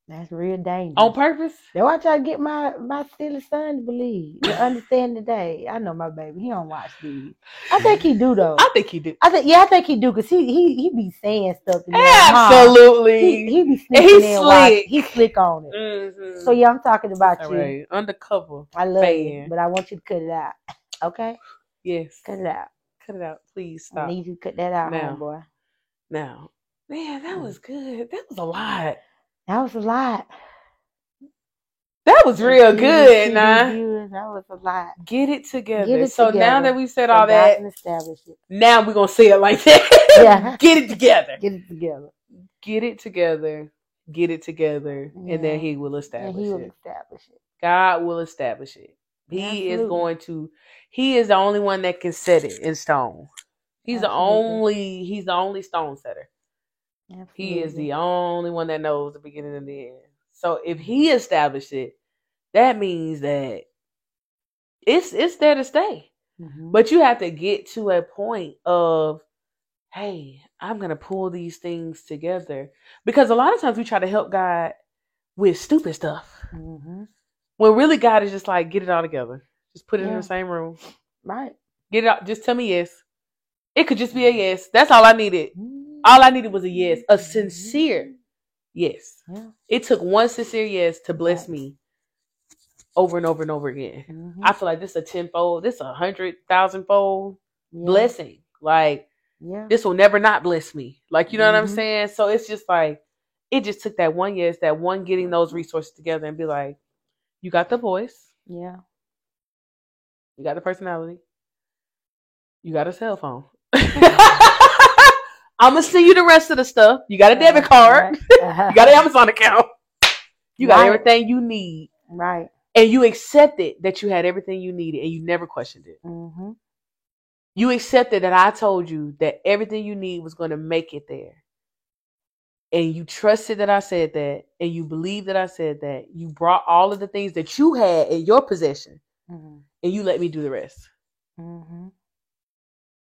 That's real dangerous. on purpose. That's why I try to get my my silly son to believe, to understand today. I know my baby. He don't watch these. I think he do though. I think he do. I think yeah, I think he do because he he he be saying stuff. To? Absolutely. He, he be sneaking he's in. watch- slick. He slick on it. Mhm. So yeah, I'm talking about All you. right, undercover. I love fan. you, but I want you to cut it out. Okay, Yes, cut it out. cut it out, please. I need you to cut that out, Now. homeboy. now. Man, that Mm. was good. That was a lot. That was a lot. That was real good, nah. That was a lot. Get it together. Get it so now that we've said all that, can establish it. now we're gonna say it like that. Yeah. Get it together. Get it together, Get it together. Get it together, and then He will and establish He will it. establish it. God will establish it. He is going to. He is the only one that can set it in stone. He's the only. He's the only stone setter. He is the only one that knows the beginning and the end. So if he established it, that means that it's it's there to stay. Mhm. But you have to get to a point of, hey, I'm gonna pull these things together. Because a lot of times we try to help God with stupid stuff. Mhm. When really God is just like, get it all together. Just put it in the same room. Right. Get it out. Just tell me yes. It could just be a yes. That's all I needed. Mm-hmm. All I needed was a yes. A sincere yes. Yeah. It took one sincere yes to bless me over and over and over again. Mhm. I feel like this is a tenfold, this a hundred thousand fold Yeah. blessing. Like Yeah. this will never not bless me. Like you know what I'm Mhm. saying? So it's just like it just took that one yes, that one getting those resources together and be like, you got the voice, Yeah. you got the personality, you got a cell phone. I'm gonna send you the rest of the stuff. You got a debit card. Right. You got an Amazon account. You got Right. everything you need. right. And you accepted that you had everything you needed and you never questioned it. Mm-hmm. You accepted that I told you that everything you need was going to make it there. And you trusted that I said that, and you believed that I said that. You brought all of the things that you had in your possession, Mhm. and you let me do the rest. Mhm.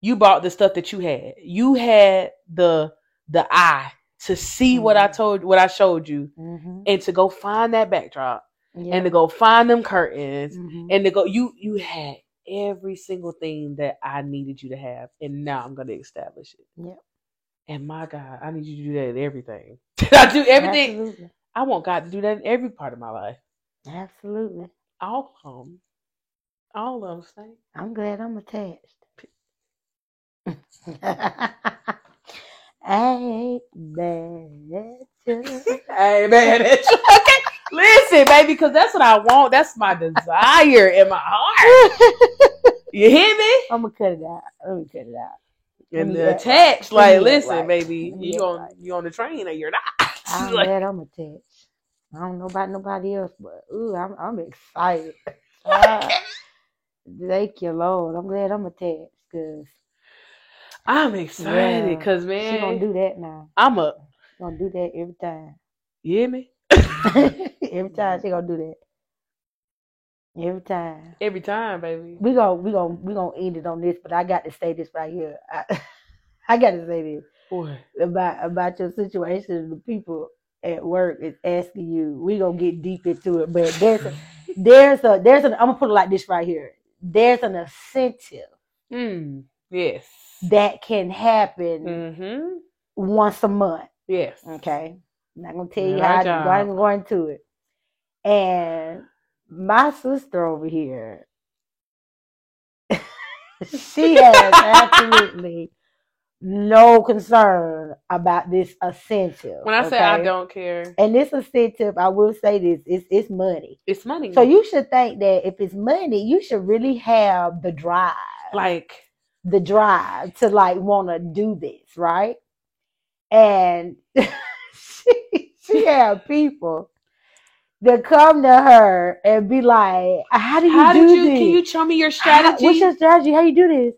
You bought the stuff that you had. You had the the eye to see what I Mhm. told, what I showed you, Mhm. and to go find that backdrop, Yeah. and to go find them curtains, Mhm. and to go. You you had every single thing that I needed you to have, and now I'm going to establish it. Yep. And my God, I need you to do that in everything. I do everything. Absolutely. I want God to do that in every part of my life. Absolutely. All of them. All of them. I'm glad I'm attached. I ain't mad at you. Hey man, it's- okay. Listen, baby, because that's what I want. That's my desire in my heart. You hear me? I'm gonna cut it out. Let me cut it out. And the attached, like, Let me get listen, right. baby, you on right. you on the train or you're not. I'm Like, glad I'm attached. I don't know about nobody else, but ooh, I'm I'm excited. Ah, thank you, Lord. I'm glad I'm attached because I'm excited Yeah. because she man, gonna do that now. I'm. She gonna do that every time. You hear me? every time she gonna do that. Every time. Every time, baby. We gonna we gonna we gonna end it on this, but I got to say this right here. I, I got to say this Boy, about about your situation. The people at work is asking you. We gonna get deep into it, but there's a, there's a there's an I'm gonna put it like this right here. There's an incentive mm, yes. That can happen Mm-hmm. once a month. Yes. Okay, I'm not gonna tell you how to job. go ahead and go into it. And my sister over here, she has absolutely no concern about this incentive. When I say I don't care, and this incentive, I will say this: it's it's money. it's money. So you should think that if it's money, you should really have the drive, like the drive to like want to do this, right? And she she had people that come to her and be like, "How do you how do did you? this? Can you show me your How- strategy? what's your strategy? How you do this?"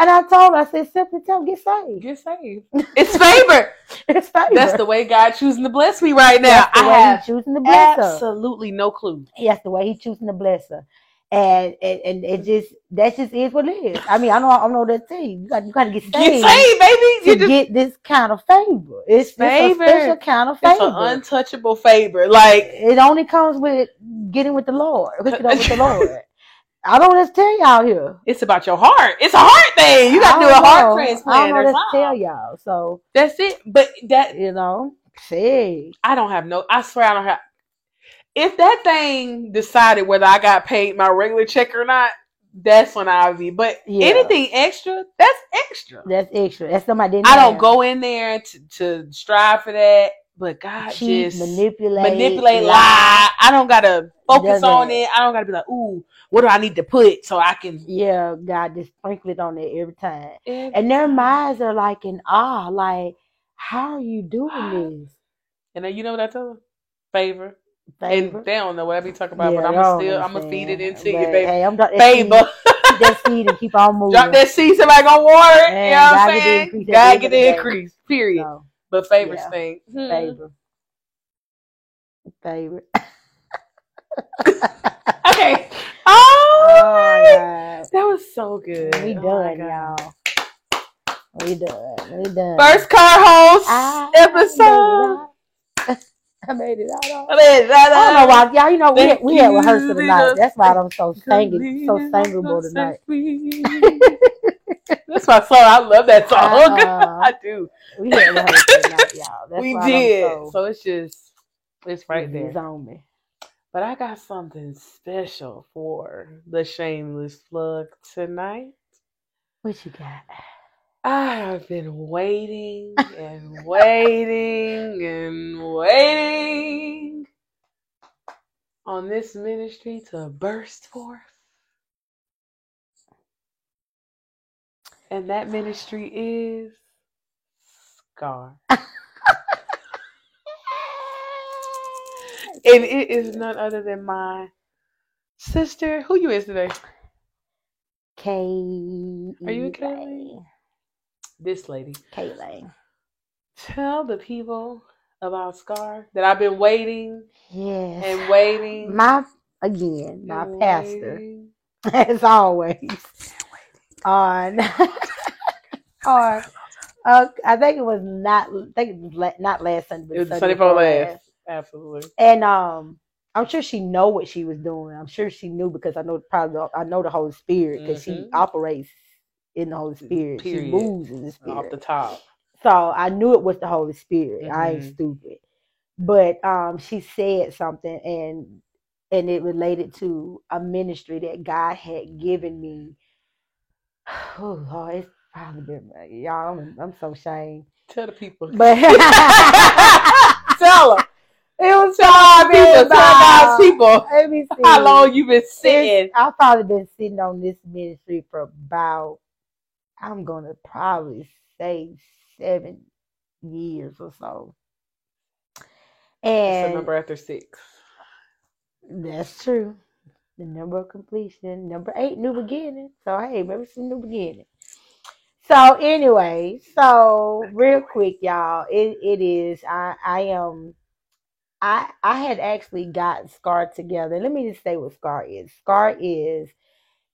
And I told her, I said, "Simply tell them get saved. Get saved. It's favor. It's favor. That's the way God choosing to bless me right now. That's the I way have he choosing to bless her. absolutely no clue. That's the way he choosing to bless her. And, and and it just that just is what it is. I mean, I know I don't know that thing. You got you got to get saved, Get saved, baby. to just, get this kind of favor. It's, it's a special kind of favor, it's favor. an untouchable favor. Like it only comes with getting with the Lord, hooking up with the Lord. I don't just tell y'all here. it's about your heart. It's a heart thing. You got to do a heart know. transplant I don't know what to tell y'all. So That's it. But that you know, see, I don't have no. I swear I don't have. If that thing decided whether I got paid my regular check or not, that's when I would be. But Yeah. anything extra, that's extra. that's extra. That's something I didn't. I don't go in there to, to strive for that. But God cheat, just manipulate, manipulate, lie. I don't gotta focus Doesn't- on it. I don't gotta be like, ooh, what do I need to put so I can. Yeah, God just sprinkle it on there every time. And And their minds are like in awe, like, how are you doing this? And then you know what I tell them? Favor. Favor. And they don't know what I be talking about, Yeah, but I'm don't still I'm gonna feed it understand. into you, baby. Hey, I'm dropping Favor. That seed, keep that seed and keep on moving. Drop that seed, somebody gonna water it. And you know what I'm get the saying? increase at the God get the the increase. Period. So, But favors Yeah. thing. Hmm. favor. Favor. Okay. Oh, Oh, yeah. that was so good. We Oh my done, God. y'all. We done. We done. First car host I episode. I made it out. I mean, that, I don't know why, y'all. You know, we had, we had rehearsal tonight. That's why I'm so singing, so singable tonight. That's my song. I love that song. Uh-uh. I do. We had rehearsal tonight, y'all. That's we did. so- So it's just, it's right It's there. on me. But I got something special for the shameless plug tonight. What you got? I have been waiting and waiting and waiting on this ministry to burst forth. And that ministry is Scar. And it is none other than my sister. Who you is today? K. Are you okay? This lady. Kaylin. Tell the people about Scar that I've been waiting Yes. and waiting. my again, my and pastor, waiting. as always, on on. Uh, I think it was not. I think it was la- not last Sunday. But It was Sunday Sunday before before last. Absolutely. And um, I'm sure she know what she was doing. I'm sure she knew because I know probably I know the Holy Spirit because she Mhm. operates in the Holy Spirit. She Period. moves in the Spirit. Off the top. So I knew it was the Holy Spirit. I ain't Mhm. stupid. But um, she said something and and it related to a ministry that God had given me. Oh Lord, it's probably been y'all. I'm, I'm so ashamed. Tell the people. But tell them. it was probably people. About- people Let me see. how long you been sitting. I've probably been sitting on this ministry for about, I'm gonna probably say seven years or so. And the number after six. that's true. The number of completion, number eight, new beginning. So hey, maybe it's a new beginning. So anyway, so real quick, y'all, it, it is. I I am. I I had actually got SCAR together. Let me just say what SCAR is. SCAR is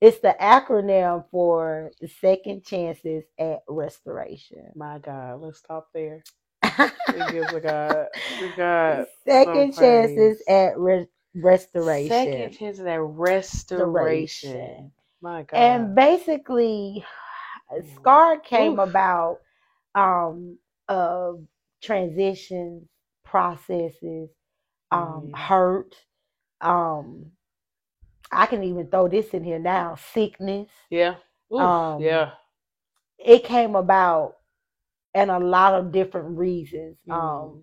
it's the acronym for second chances at restoration. My God, let's stop there. It gives a God. God. second chances at re- restoration. Second Chances at restoration. Restoration. My God. and basically scar came Oof. about um of transitions processes um Mhm. hurt um i can even throw this in here now sickness yeah. Oof, um, yeah. it came about and a lot of different reasons Mm. um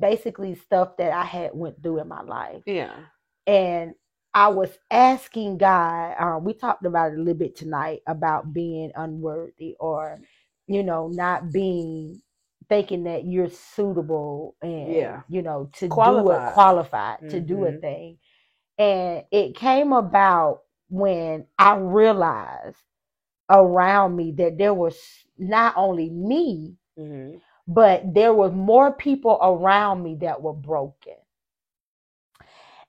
basically stuff that i had went through in my life Yeah. and I was asking God. Um, we talked about it a little bit tonight about being unworthy, or you know, not being thinking that you're suitable and Yeah. you know to do Qualified. it, qualified to do a Mhm. thing. And it came about when I realized around me that there was not only me, hmm but there was more people around me that were broken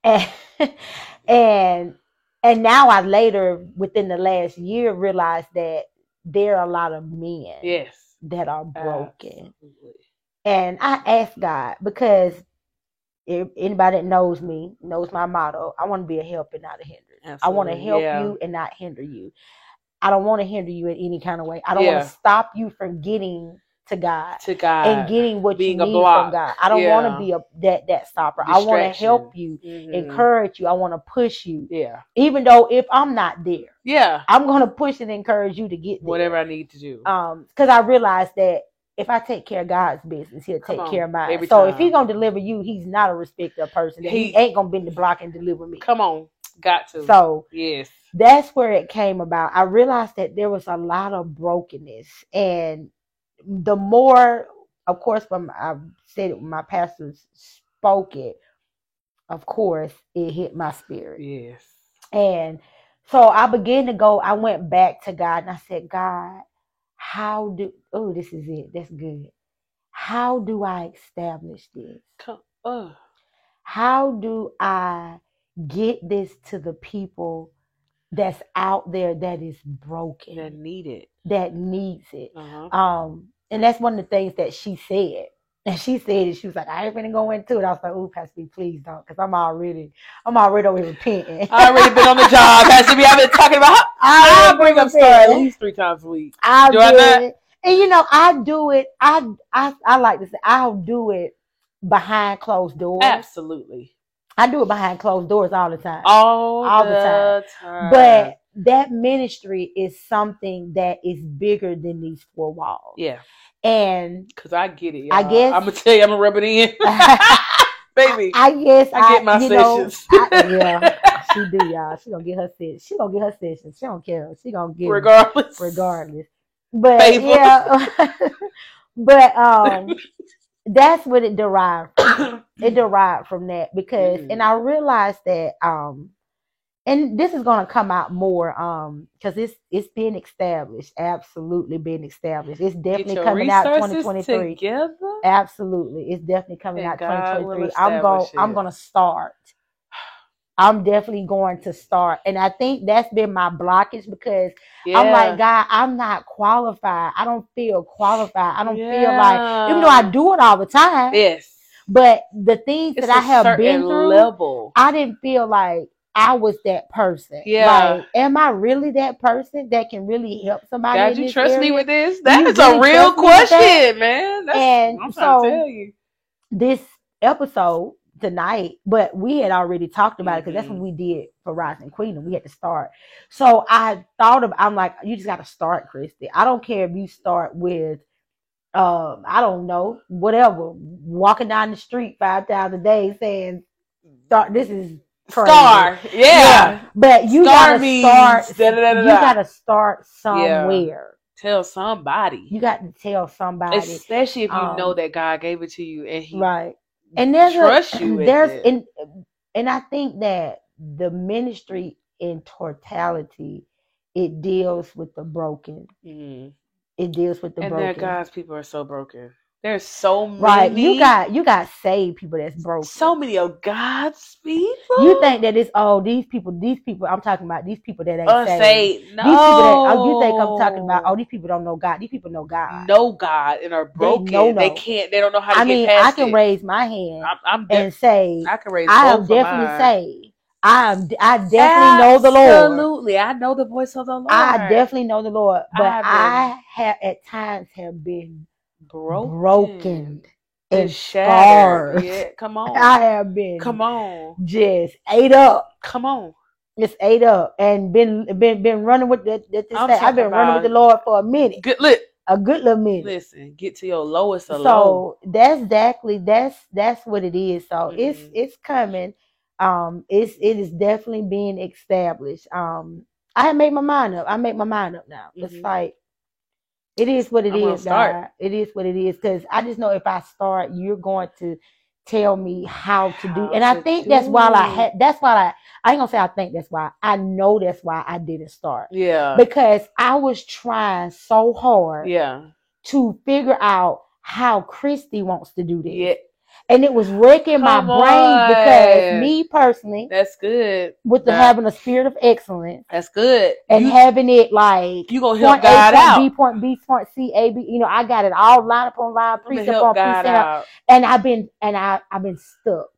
and and and now i later within the last year realized that there are a lot of men Yes. that are broken Absolutely. and i asked god because if anybody that knows me knows my motto i want to be a help and not a hindrance i want to help yeah. you and not hinder you i don't want to hinder you in any kind of way i don't want to stop you from getting to god To God. and getting what being you need from God. I don't want to be a that that stopper. I want to help you, Mhm. encourage you. I want to push you, Yeah. even though if I'm not there, Yeah. I'm gonna push and encourage you to get there. Whatever I need to do. Um, because I realize that if I take care of God's business, He'll take care of mine. So if He's gonna deliver you, He's not a respecter of person. He, He- ain't gonna bend the block and deliver me. Come on. Got to. So yes. that's where it came about. I realized that there was a lot of brokenness, and the more, of course, when I said it, when my pastors spoke it, of course, it hit my spirit, Yes. and so I began to go. I went back to God and I said, God, how do? Oh, this is it. That's good. How do I establish this? Uh, How do I get this to the people that's out there that is broken? that need it. that needs it. Uh-huh. Um, and that's one of the things that she said. And she said it. She was like, "I ain't gonna go into it." I was like, "Ooh, Pastor, B, please don't, because I'm already, I'm already over here repenting." I already been on the job. Pastor B, I've been talking about. I I bring up SCAR at least three times a week. I Do I not? it, and you know, I do it. I, I, I like to say, I'll do it behind closed doors. Absolutely. I do it behind closed doors all the time. All, All the the time. but that ministry is something that is bigger than these four walls. yeah, And because I get it. I y'all. guess- I'm gonna tell you, I'm gonna rub it in, baby. I guess I get my you know, sessions. I- yeah, she do, y'all. She gonna get her sessions. She gonna get her sessions. She don't care. She gonna get Regardless. regardless. But yeah, but um, that's what it derived. From. It derived from that because, Mhm. and I realized that um, and this is gonna come out more um because it's it's been established, absolutely been established. It's definitely coming out 2023. together. Absolutely, it's definitely coming And out God 2023. I'm going. I'm gonna start. I'm definitely going to start, and I think that's been my blockage because I'm like, God, I'm not qualified. I don't feel qualified. I don't feel like, even though I do it all the time, Yes. but the things It's that I have been through, level. I didn't feel like I was that person. Yeah. Like, am I really that person that can really help somebody? God, you trust me with this? That is really a real question, man. That's, And I'm so- tell you. this episode tonight, but we had already talked about it because that's Mhm. what we did for Rising Queen and we had to start. So I thought of I'm like, you just gotta start, Kristy. I don't care if you start with um, I don't know, whatever, walking down the street five times a day saying start this is. Star. Yeah. But you Star gotta means start da-da-da-da-da. you gotta start Yeah. somewhere. Tell somebody. You got to tell somebody. Especially if you Um, know that God gave it to you and He right and there's trust a, you there's and and i think that the ministry in totality it deals with the broken Mhm. it deals with the And broken God's people are so broken. There's so many. right you got you got saved people that's broke. so many of God's people. you think that it's oh these people these people i'm talking about these people that ain't saved. unsaved? these No. people that oh, you think i'm talking about oh these people don't know god these people know god know God and are broken. know They can't. They don't know how to i mean i can it. raise my hand I'm, I'm de- and say I can raise. i am definitely mine. saved i am i definitely know the lord Absolutely, I know the voice of the Lord. I definitely know the Lord, but I have I have at times have been broken, broken and shattered. Yeah, come on, I have been come on, just ate up, come on. just ate up, and been been been running with that. the, the I'm say, I've been running with the Lord for a minute, Good, look, a good little minute. listen. Get to your lowest low. So that's exactly that's that's what it is. So it's Mhm. it's coming. Um, it's it is definitely being established. Um, I have made my mind up. I make my mind up now. It's Mhm. like it is what it I'm is. Start. It is what it is. Because I just know if I start, you're going to tell me how to do. How And I think that's why I had. That's why I. I ain't gonna say I think that's why. I know that's why I didn't start Yeah, because I was trying so hard yeah, to figure out how Kristy wants to do this. yeah. And it was wrecking my Come brain because me personally, That's good. with the That- having a spirit of excellence That's good. and you, having it like you gonna help God A, point out. B, point B, point C, A, B, you know, I got it all line upon line, precept on precept. And I've been and I I've been stuck.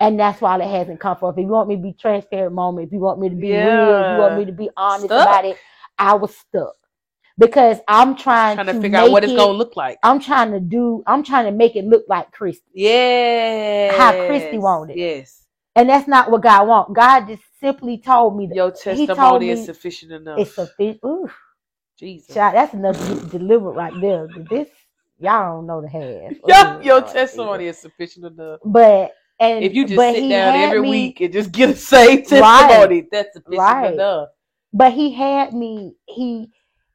And that's why it hasn't come forth. If you want me to be transparent moment, if you want me to be real, if you want me to be honest Stuck. about it, I was stuck. Because I'm trying, Trying to to figure out what it's it- gonna look like. I'm trying to do. I'm trying to make it look like Kristy, Yeah. How Kristy wanted. Yes. and that's not what God wants. God just simply told me that Your He told testimony is sufficient enough. it's sufficient. Ooh, Jesus. child, that's enough to get delivered right there. This y'all don't know the half. Ooh, your Lord testimony is sufficient enough. But and If you just sit down every me- week and just get a same Right. testimony, that's sufficient Right. enough. but he had me. He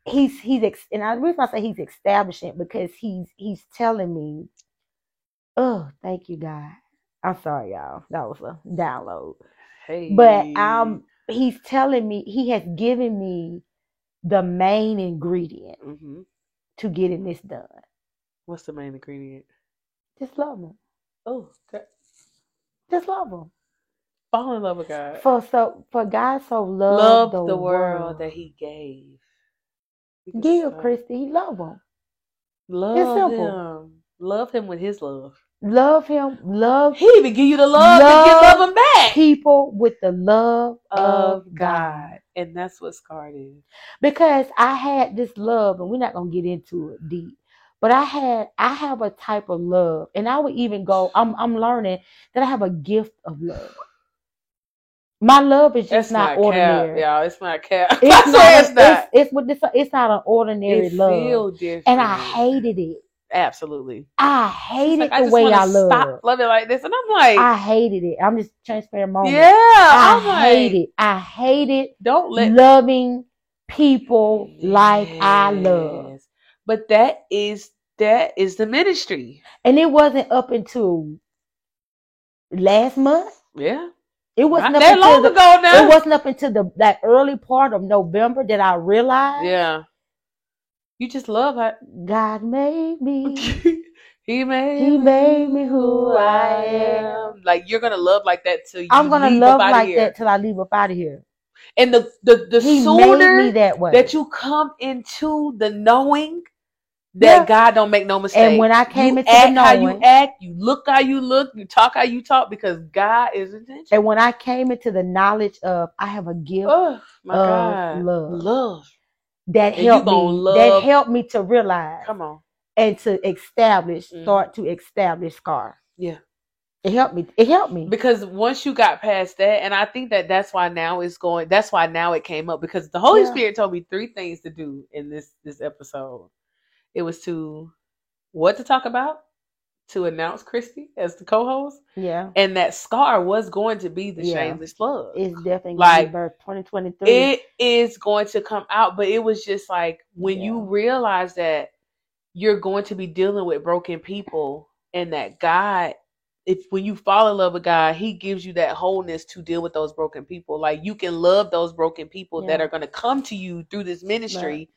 he's he's ex, and I the reason I say he's establishing because he's he's telling me. Oh, thank you, God. I'm sorry, y'all. That was a download. Hey. but um he's telling me he has given me the main ingredient hmm to getting this done What's the main ingredient? just love him Oh, okay. just love him fall in love with God. for so for god so Love loved the, world, that He gave. Give Kristy he love him Love simple. Him. Love Him with His love. love him love He even give you the love, Love give love Him back people with the love of of god God, and that's what SCAR is. because i had this love and we're not going to get into it deep but i had i have a type of love and i would even go i'm i'm learning that i have a gift of love my love is just not, not ordinary y'all. It's not cap. it's I not, it's not. It's, it's what this it's not an ordinary It love and i hated it absolutely. i It's hated like, I the just way i love stop loving it like this, and I'm like, i hated it i'm just transparent moment yeah, i I'm like, hate it i hated Don't let loving people like i love But that is that is the ministry. And it wasn't up until last month Yeah. It wasn't Not up that long the, ago now. it wasn't up until the that early part of November that I realized yeah. You just love her. God made me. he made He made me who I am. Like you're gonna love like that till you I'm gonna love like here. that till I leave up out of here. And the the, the He sooner that that you come into the knowing that Yeah. God don't make no mistake. and when I came you into the act how you act, you look how you look, you talk how you talk, because God is intentional. and when I came into the knowledge of I have a gift Oh my of God, love. love. that and helped me, love- that helped me to realize Come on, and to establish, Mhm. start to establish SCAR. yeah. It helped me. It helped me. Because once you got past that, and I think that that's why now it's going. That's why now it came up because the Holy Yeah. Spirit told me three things to do in this this episode. It was to what to talk about, to announce Christy as the co-host, Yeah, and that SCAR was going to be the Yeah. shameless love. it's definitely Like, birth 2023. it is going to come out, but it was just like when you realize that you're going to be dealing with broken people and that God if when you fall in love with God, He gives you that wholeness to deal with those broken people. Like you can love those broken people that are going to come to you through this ministry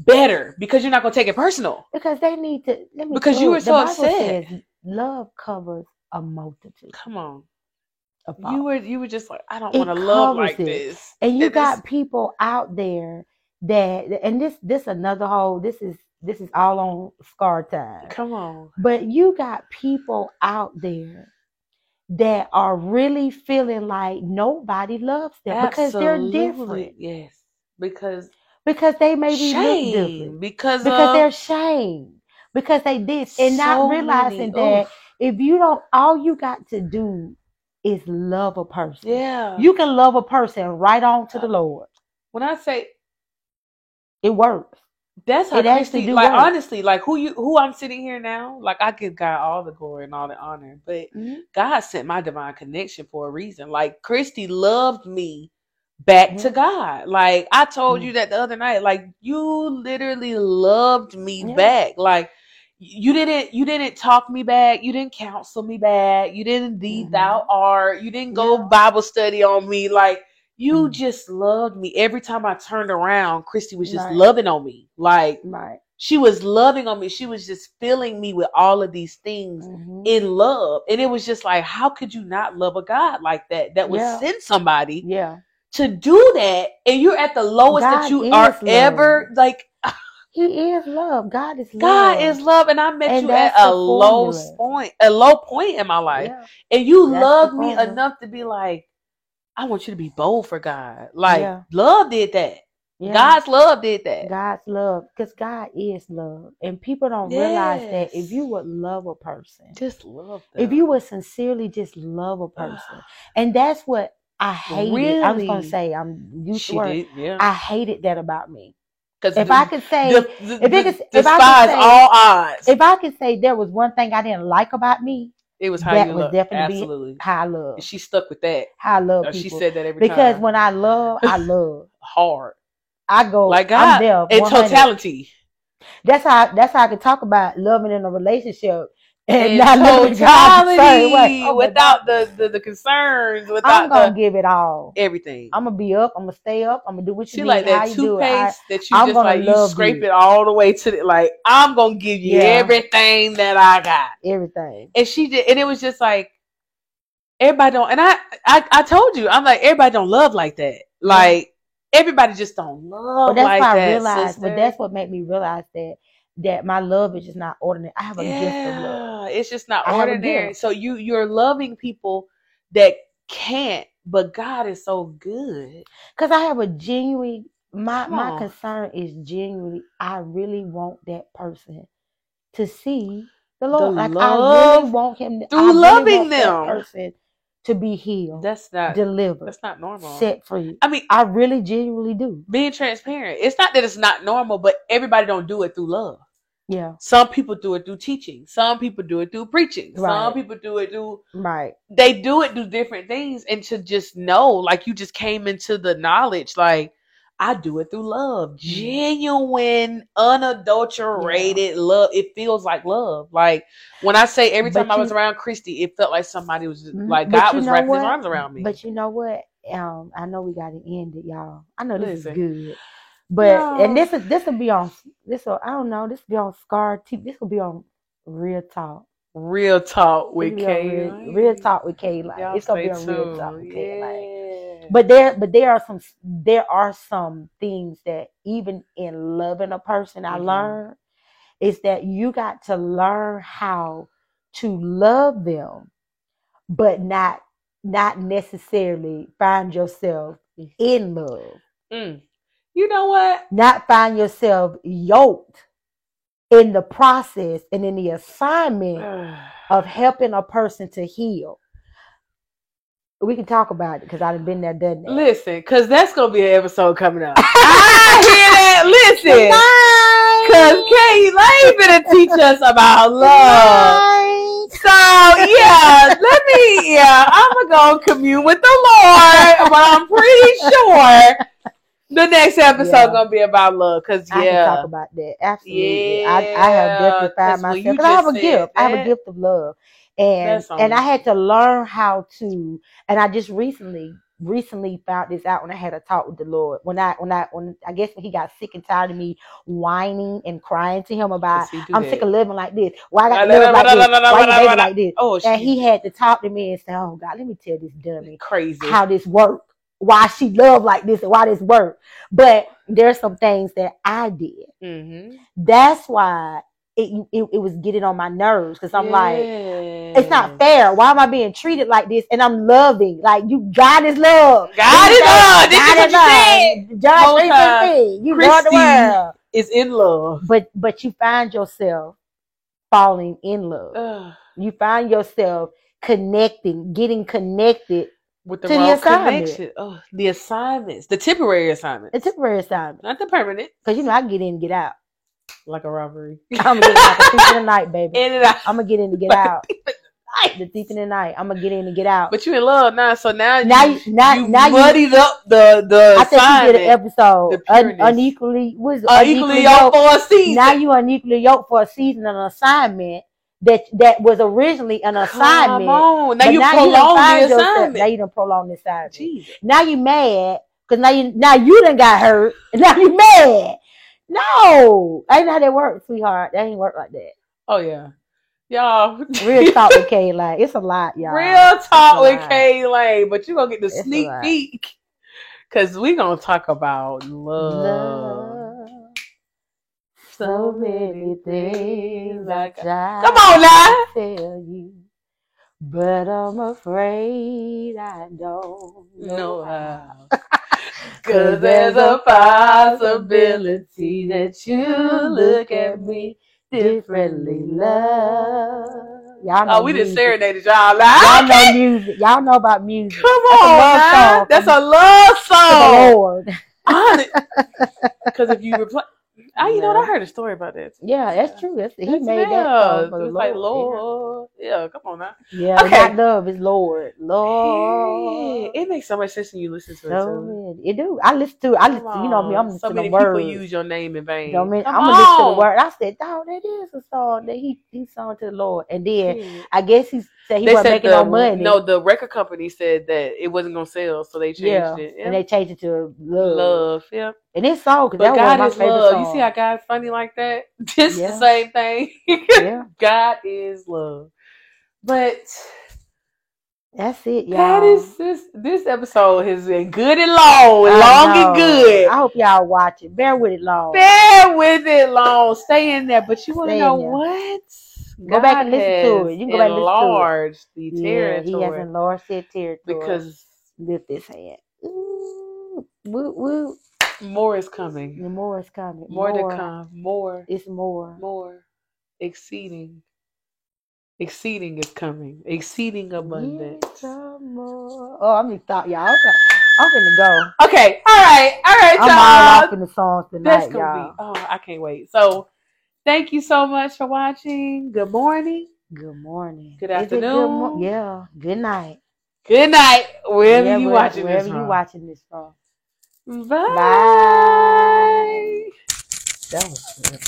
better because you're not going to take it personal. because they need to. Let me Because you were so upset. says love covers a multitude Come on, you were you were just like I don't want to love like it. this, and you And got people out there that and this this another whole this is this is all on SCAR time Come on, but you got people out there that are really feeling like nobody loves them because they're different Yes, because because they maybe look shame different. because because they're shamed because they did and so not realizing many- that if you don't all you got to do is love a person. Yeah. you can love a person right on to uh, the lord. when I say it works. That's how It actually do like work. honestly, like who you who I'm sitting here now, like I give God all the glory and all the honor, but mm-hmm. God sent my divine connection for a reason. Like Kristy loved me back to God. Like I told you that the other night. Like you literally loved me Yeah. back. Like you didn't you didn't talk me back. You didn't counsel me back. You didn't thee Mhm. thou art. You didn't go Yeah. Bible study on me. Like you Mm. just loved me. Every time I turned around, Kristy was just Right. loving on me. Like right she was loving on me. She was just filling me with all of these things Mhm. in love. And it was just like, how could you not love a God like that? That would Yeah. send somebody yeah to do that, and you're at the lowest that you are love. ever. Like he is love god is love God is love, and I met And you at a low point, a low point in my life, yeah. and you That's the loved me enough to be like, I want you to be bold for God. Like Yeah. love did that. yeah. God's love did that. God's love, because God is love, and people don't realize that if you would love a person, Just love. Them. if you would sincerely just love a person, ah. and that's what I hated. I was gonna say I'm used to she word. did, yeah. I hated that about me. Because If I could say, the, the, if it could- if I could say- all odds. if I could say there was one thing I didn't like about me, it was how that you was definitely Absolutely. how I love, And she stuck with that. how I love. She said that every because time. Because when I love, I love. hard. I go Like I'm God there. in 100. totality. That's how that's how I can talk about loving in a relationship and In not loving God the same totality. Oh without the, the, the concerns, I'm gonna the give it all. everything. I'm gonna be up. I'm gonna stay up. I'm gonna do what you she need. like how that you do it. I- toothpaste that you I'm just like you scrape you. it all the way to the like I'm gonna give you Yeah. everything that I got. everything. and she did and it was just like everybody don't and I, I i told you i'm like everybody don't love like that like everybody just don't love But that's like why that I realized. sister. But that's what made me realize that that my love is just not ordinary. I have a gift of love. yeah it's just not I ordinary so you you're loving people that can't but god is so good Cause I have a genuine. My Come my on. concern is genuinely. I really want that person to see the Lord. like I really want him. through I really loving them. person to be healed, that's not delivered, that's not normal set free. i mean I really genuinely do. being transparent it's not that it's not normal but everybody don't do it through love Yeah. Some people do it through teaching. Some people do it through preaching. Right. Some people do it through Right. they do it do different things and to just know like you just came into the knowledge like I do it through love, genuine, unadulterated love. It feels like love. Like when I say every But time I was you- around Kristy, it felt like somebody was just, Mhm. like God was wrapping his arms around me. But you know what? Um, I know we got to end it, y'all. I know this Listen. is good, but and this is this will be on this. Will, I don't know. This will be on SCAR TV. This will be on Real Talk. real talk with will Kay. real, real Talk with Kay. Like Y'all it's gonna be stay on Real Talk tuned. with Kay. Like. Yeah. But there, but there are some, there are some things that even in loving a person, I Mhm. learned is that you got to learn how to love them, but not, not necessarily find yourself in love, Mm. You know what? not find yourself yoked in the process and in the assignment of helping a person to heal. We can talk about it because I've been there, done that. Listen, because that's gonna be an episode coming up. I hear that. Listen, because Kay Lane gonna teach us about love. So yeah, let me. Yeah, I'm gonna go commune with the Lord, but I'm pretty sure the next episode Yeah. gonna be about love. Cause I can yeah, talk about that. Absolutely. I, I have Yeah, definitely 'cause found when you I have a gift. said I have a gift of love. And and I had to learn how to and I just recently recently found this out when I had a talk with the Lord. When I when I when I guess when he got sick and tired of me whining and crying to him about Does he do I'm that? sick of living like this. Why I got to live like this? Why la, you la, living like this? Oh, And he had to talk to me and say, Oh God, let me tell this dummy crazy. how this work, why she love like this and why this work. But there's some things that I did. mm-hmm. That's why it it, it was getting on my nerves because I'm like, it's not fair. Why am I being treated like this? And I'm loving. Like you God is love. God is love. This is what you said. John three time. You love the Kristy- world. Is in love. But but you find yourself falling in love. Ugh. You find yourself connecting, getting connected. With the To the assignment. connection. Oh, the assignments, the temporary assignments, It's temporary assignment. not the permanent, Because you know I get in and get out. like a robbery. I'm gonna get out the thief in the night, baby. In and out. I'm gonna get in and get Like out. The thief in the night. I'm gonna get in and get out. But you in love now, so now Now you, you- now- you now you- muddied up the the I think you did an episode un- unequally was unequally yoked for a season. Now you unequally yoked for a season and an assignment that that was originally an assignment. Come on, now you prolong the yourself- Now assignment. you done prolong the assignment. Jesus. Now you mad because now you now you done got hurt. And now you mad. No, ain't how that work, sweetheart. That ain't work like that. Oh yeah, y'all. Real talk with Kay, like it's a lot, y'all. Real talk with lot. Kay Lane, but you gonna get the It's sneak peek because we gonna talk about love. Love. So many things I try Come on now. to tell you, but I'm afraid I don't know know how. Cause there's a possibility that you look at me differently, love. Y'all know Oh, we just music. serenaded y'all Y'all know music. Y'all know about music. Come That's a on, song that's a love song. Lord. Because if you reply, I, you know, what? I heard a story about that. Yeah, that's true. That's, he That's- made that yeah, song for it the was like Lord. Lord. Yeah, come on now. Yeah, Okay. love is Lord. Lord. It makes so much sense when you listen to it. So. It do. I listen to. I listen. To, you know me. I'm listening so to many people use your name in vain. Don't mean, I'm gonna listen to the word. I said, "Oh, that is a song that he he sung to the Lord." And then Yeah. I guess he he they wasn't said making the, no money. No, the record company said that it wasn't gonna sell, so they changed yeah, it. Yeah. and they changed it to love. love, yeah. And it's song because that God was is my favorite love. song. You see how God's funny like that? This Yeah. the same thing. yeah, God is love. But that's it, y'all. that is this this episode has been good and long, long and good. I hope y'all watch it. Bear with it long. Bear with it long. Stay in there. But you want to Stay know there. What? Go back and listen to it. You can go back and listen to it. enlarged the yeah, he has enlarged that territory because lift his hand. Ooh, woo, woo. more is coming. The more is coming. More, to come. More. It's more. More. Exceeding. Exceeding is coming. Exceeding abundance. More. Oh, I'm just thought, y'all. I'm gonna go. Okay. All right. All right, I'm all y'all. off in the songs That's tonight, gonna y'all. be. Oh, I can't wait. So, thank you so much for watching. Good morning. Good morning. Good it good mo- afternoon. yeah. Good night. Good night. Wherever Yeah, you where- watching wherever this you from. watching this from. Bye. Bye. That was good.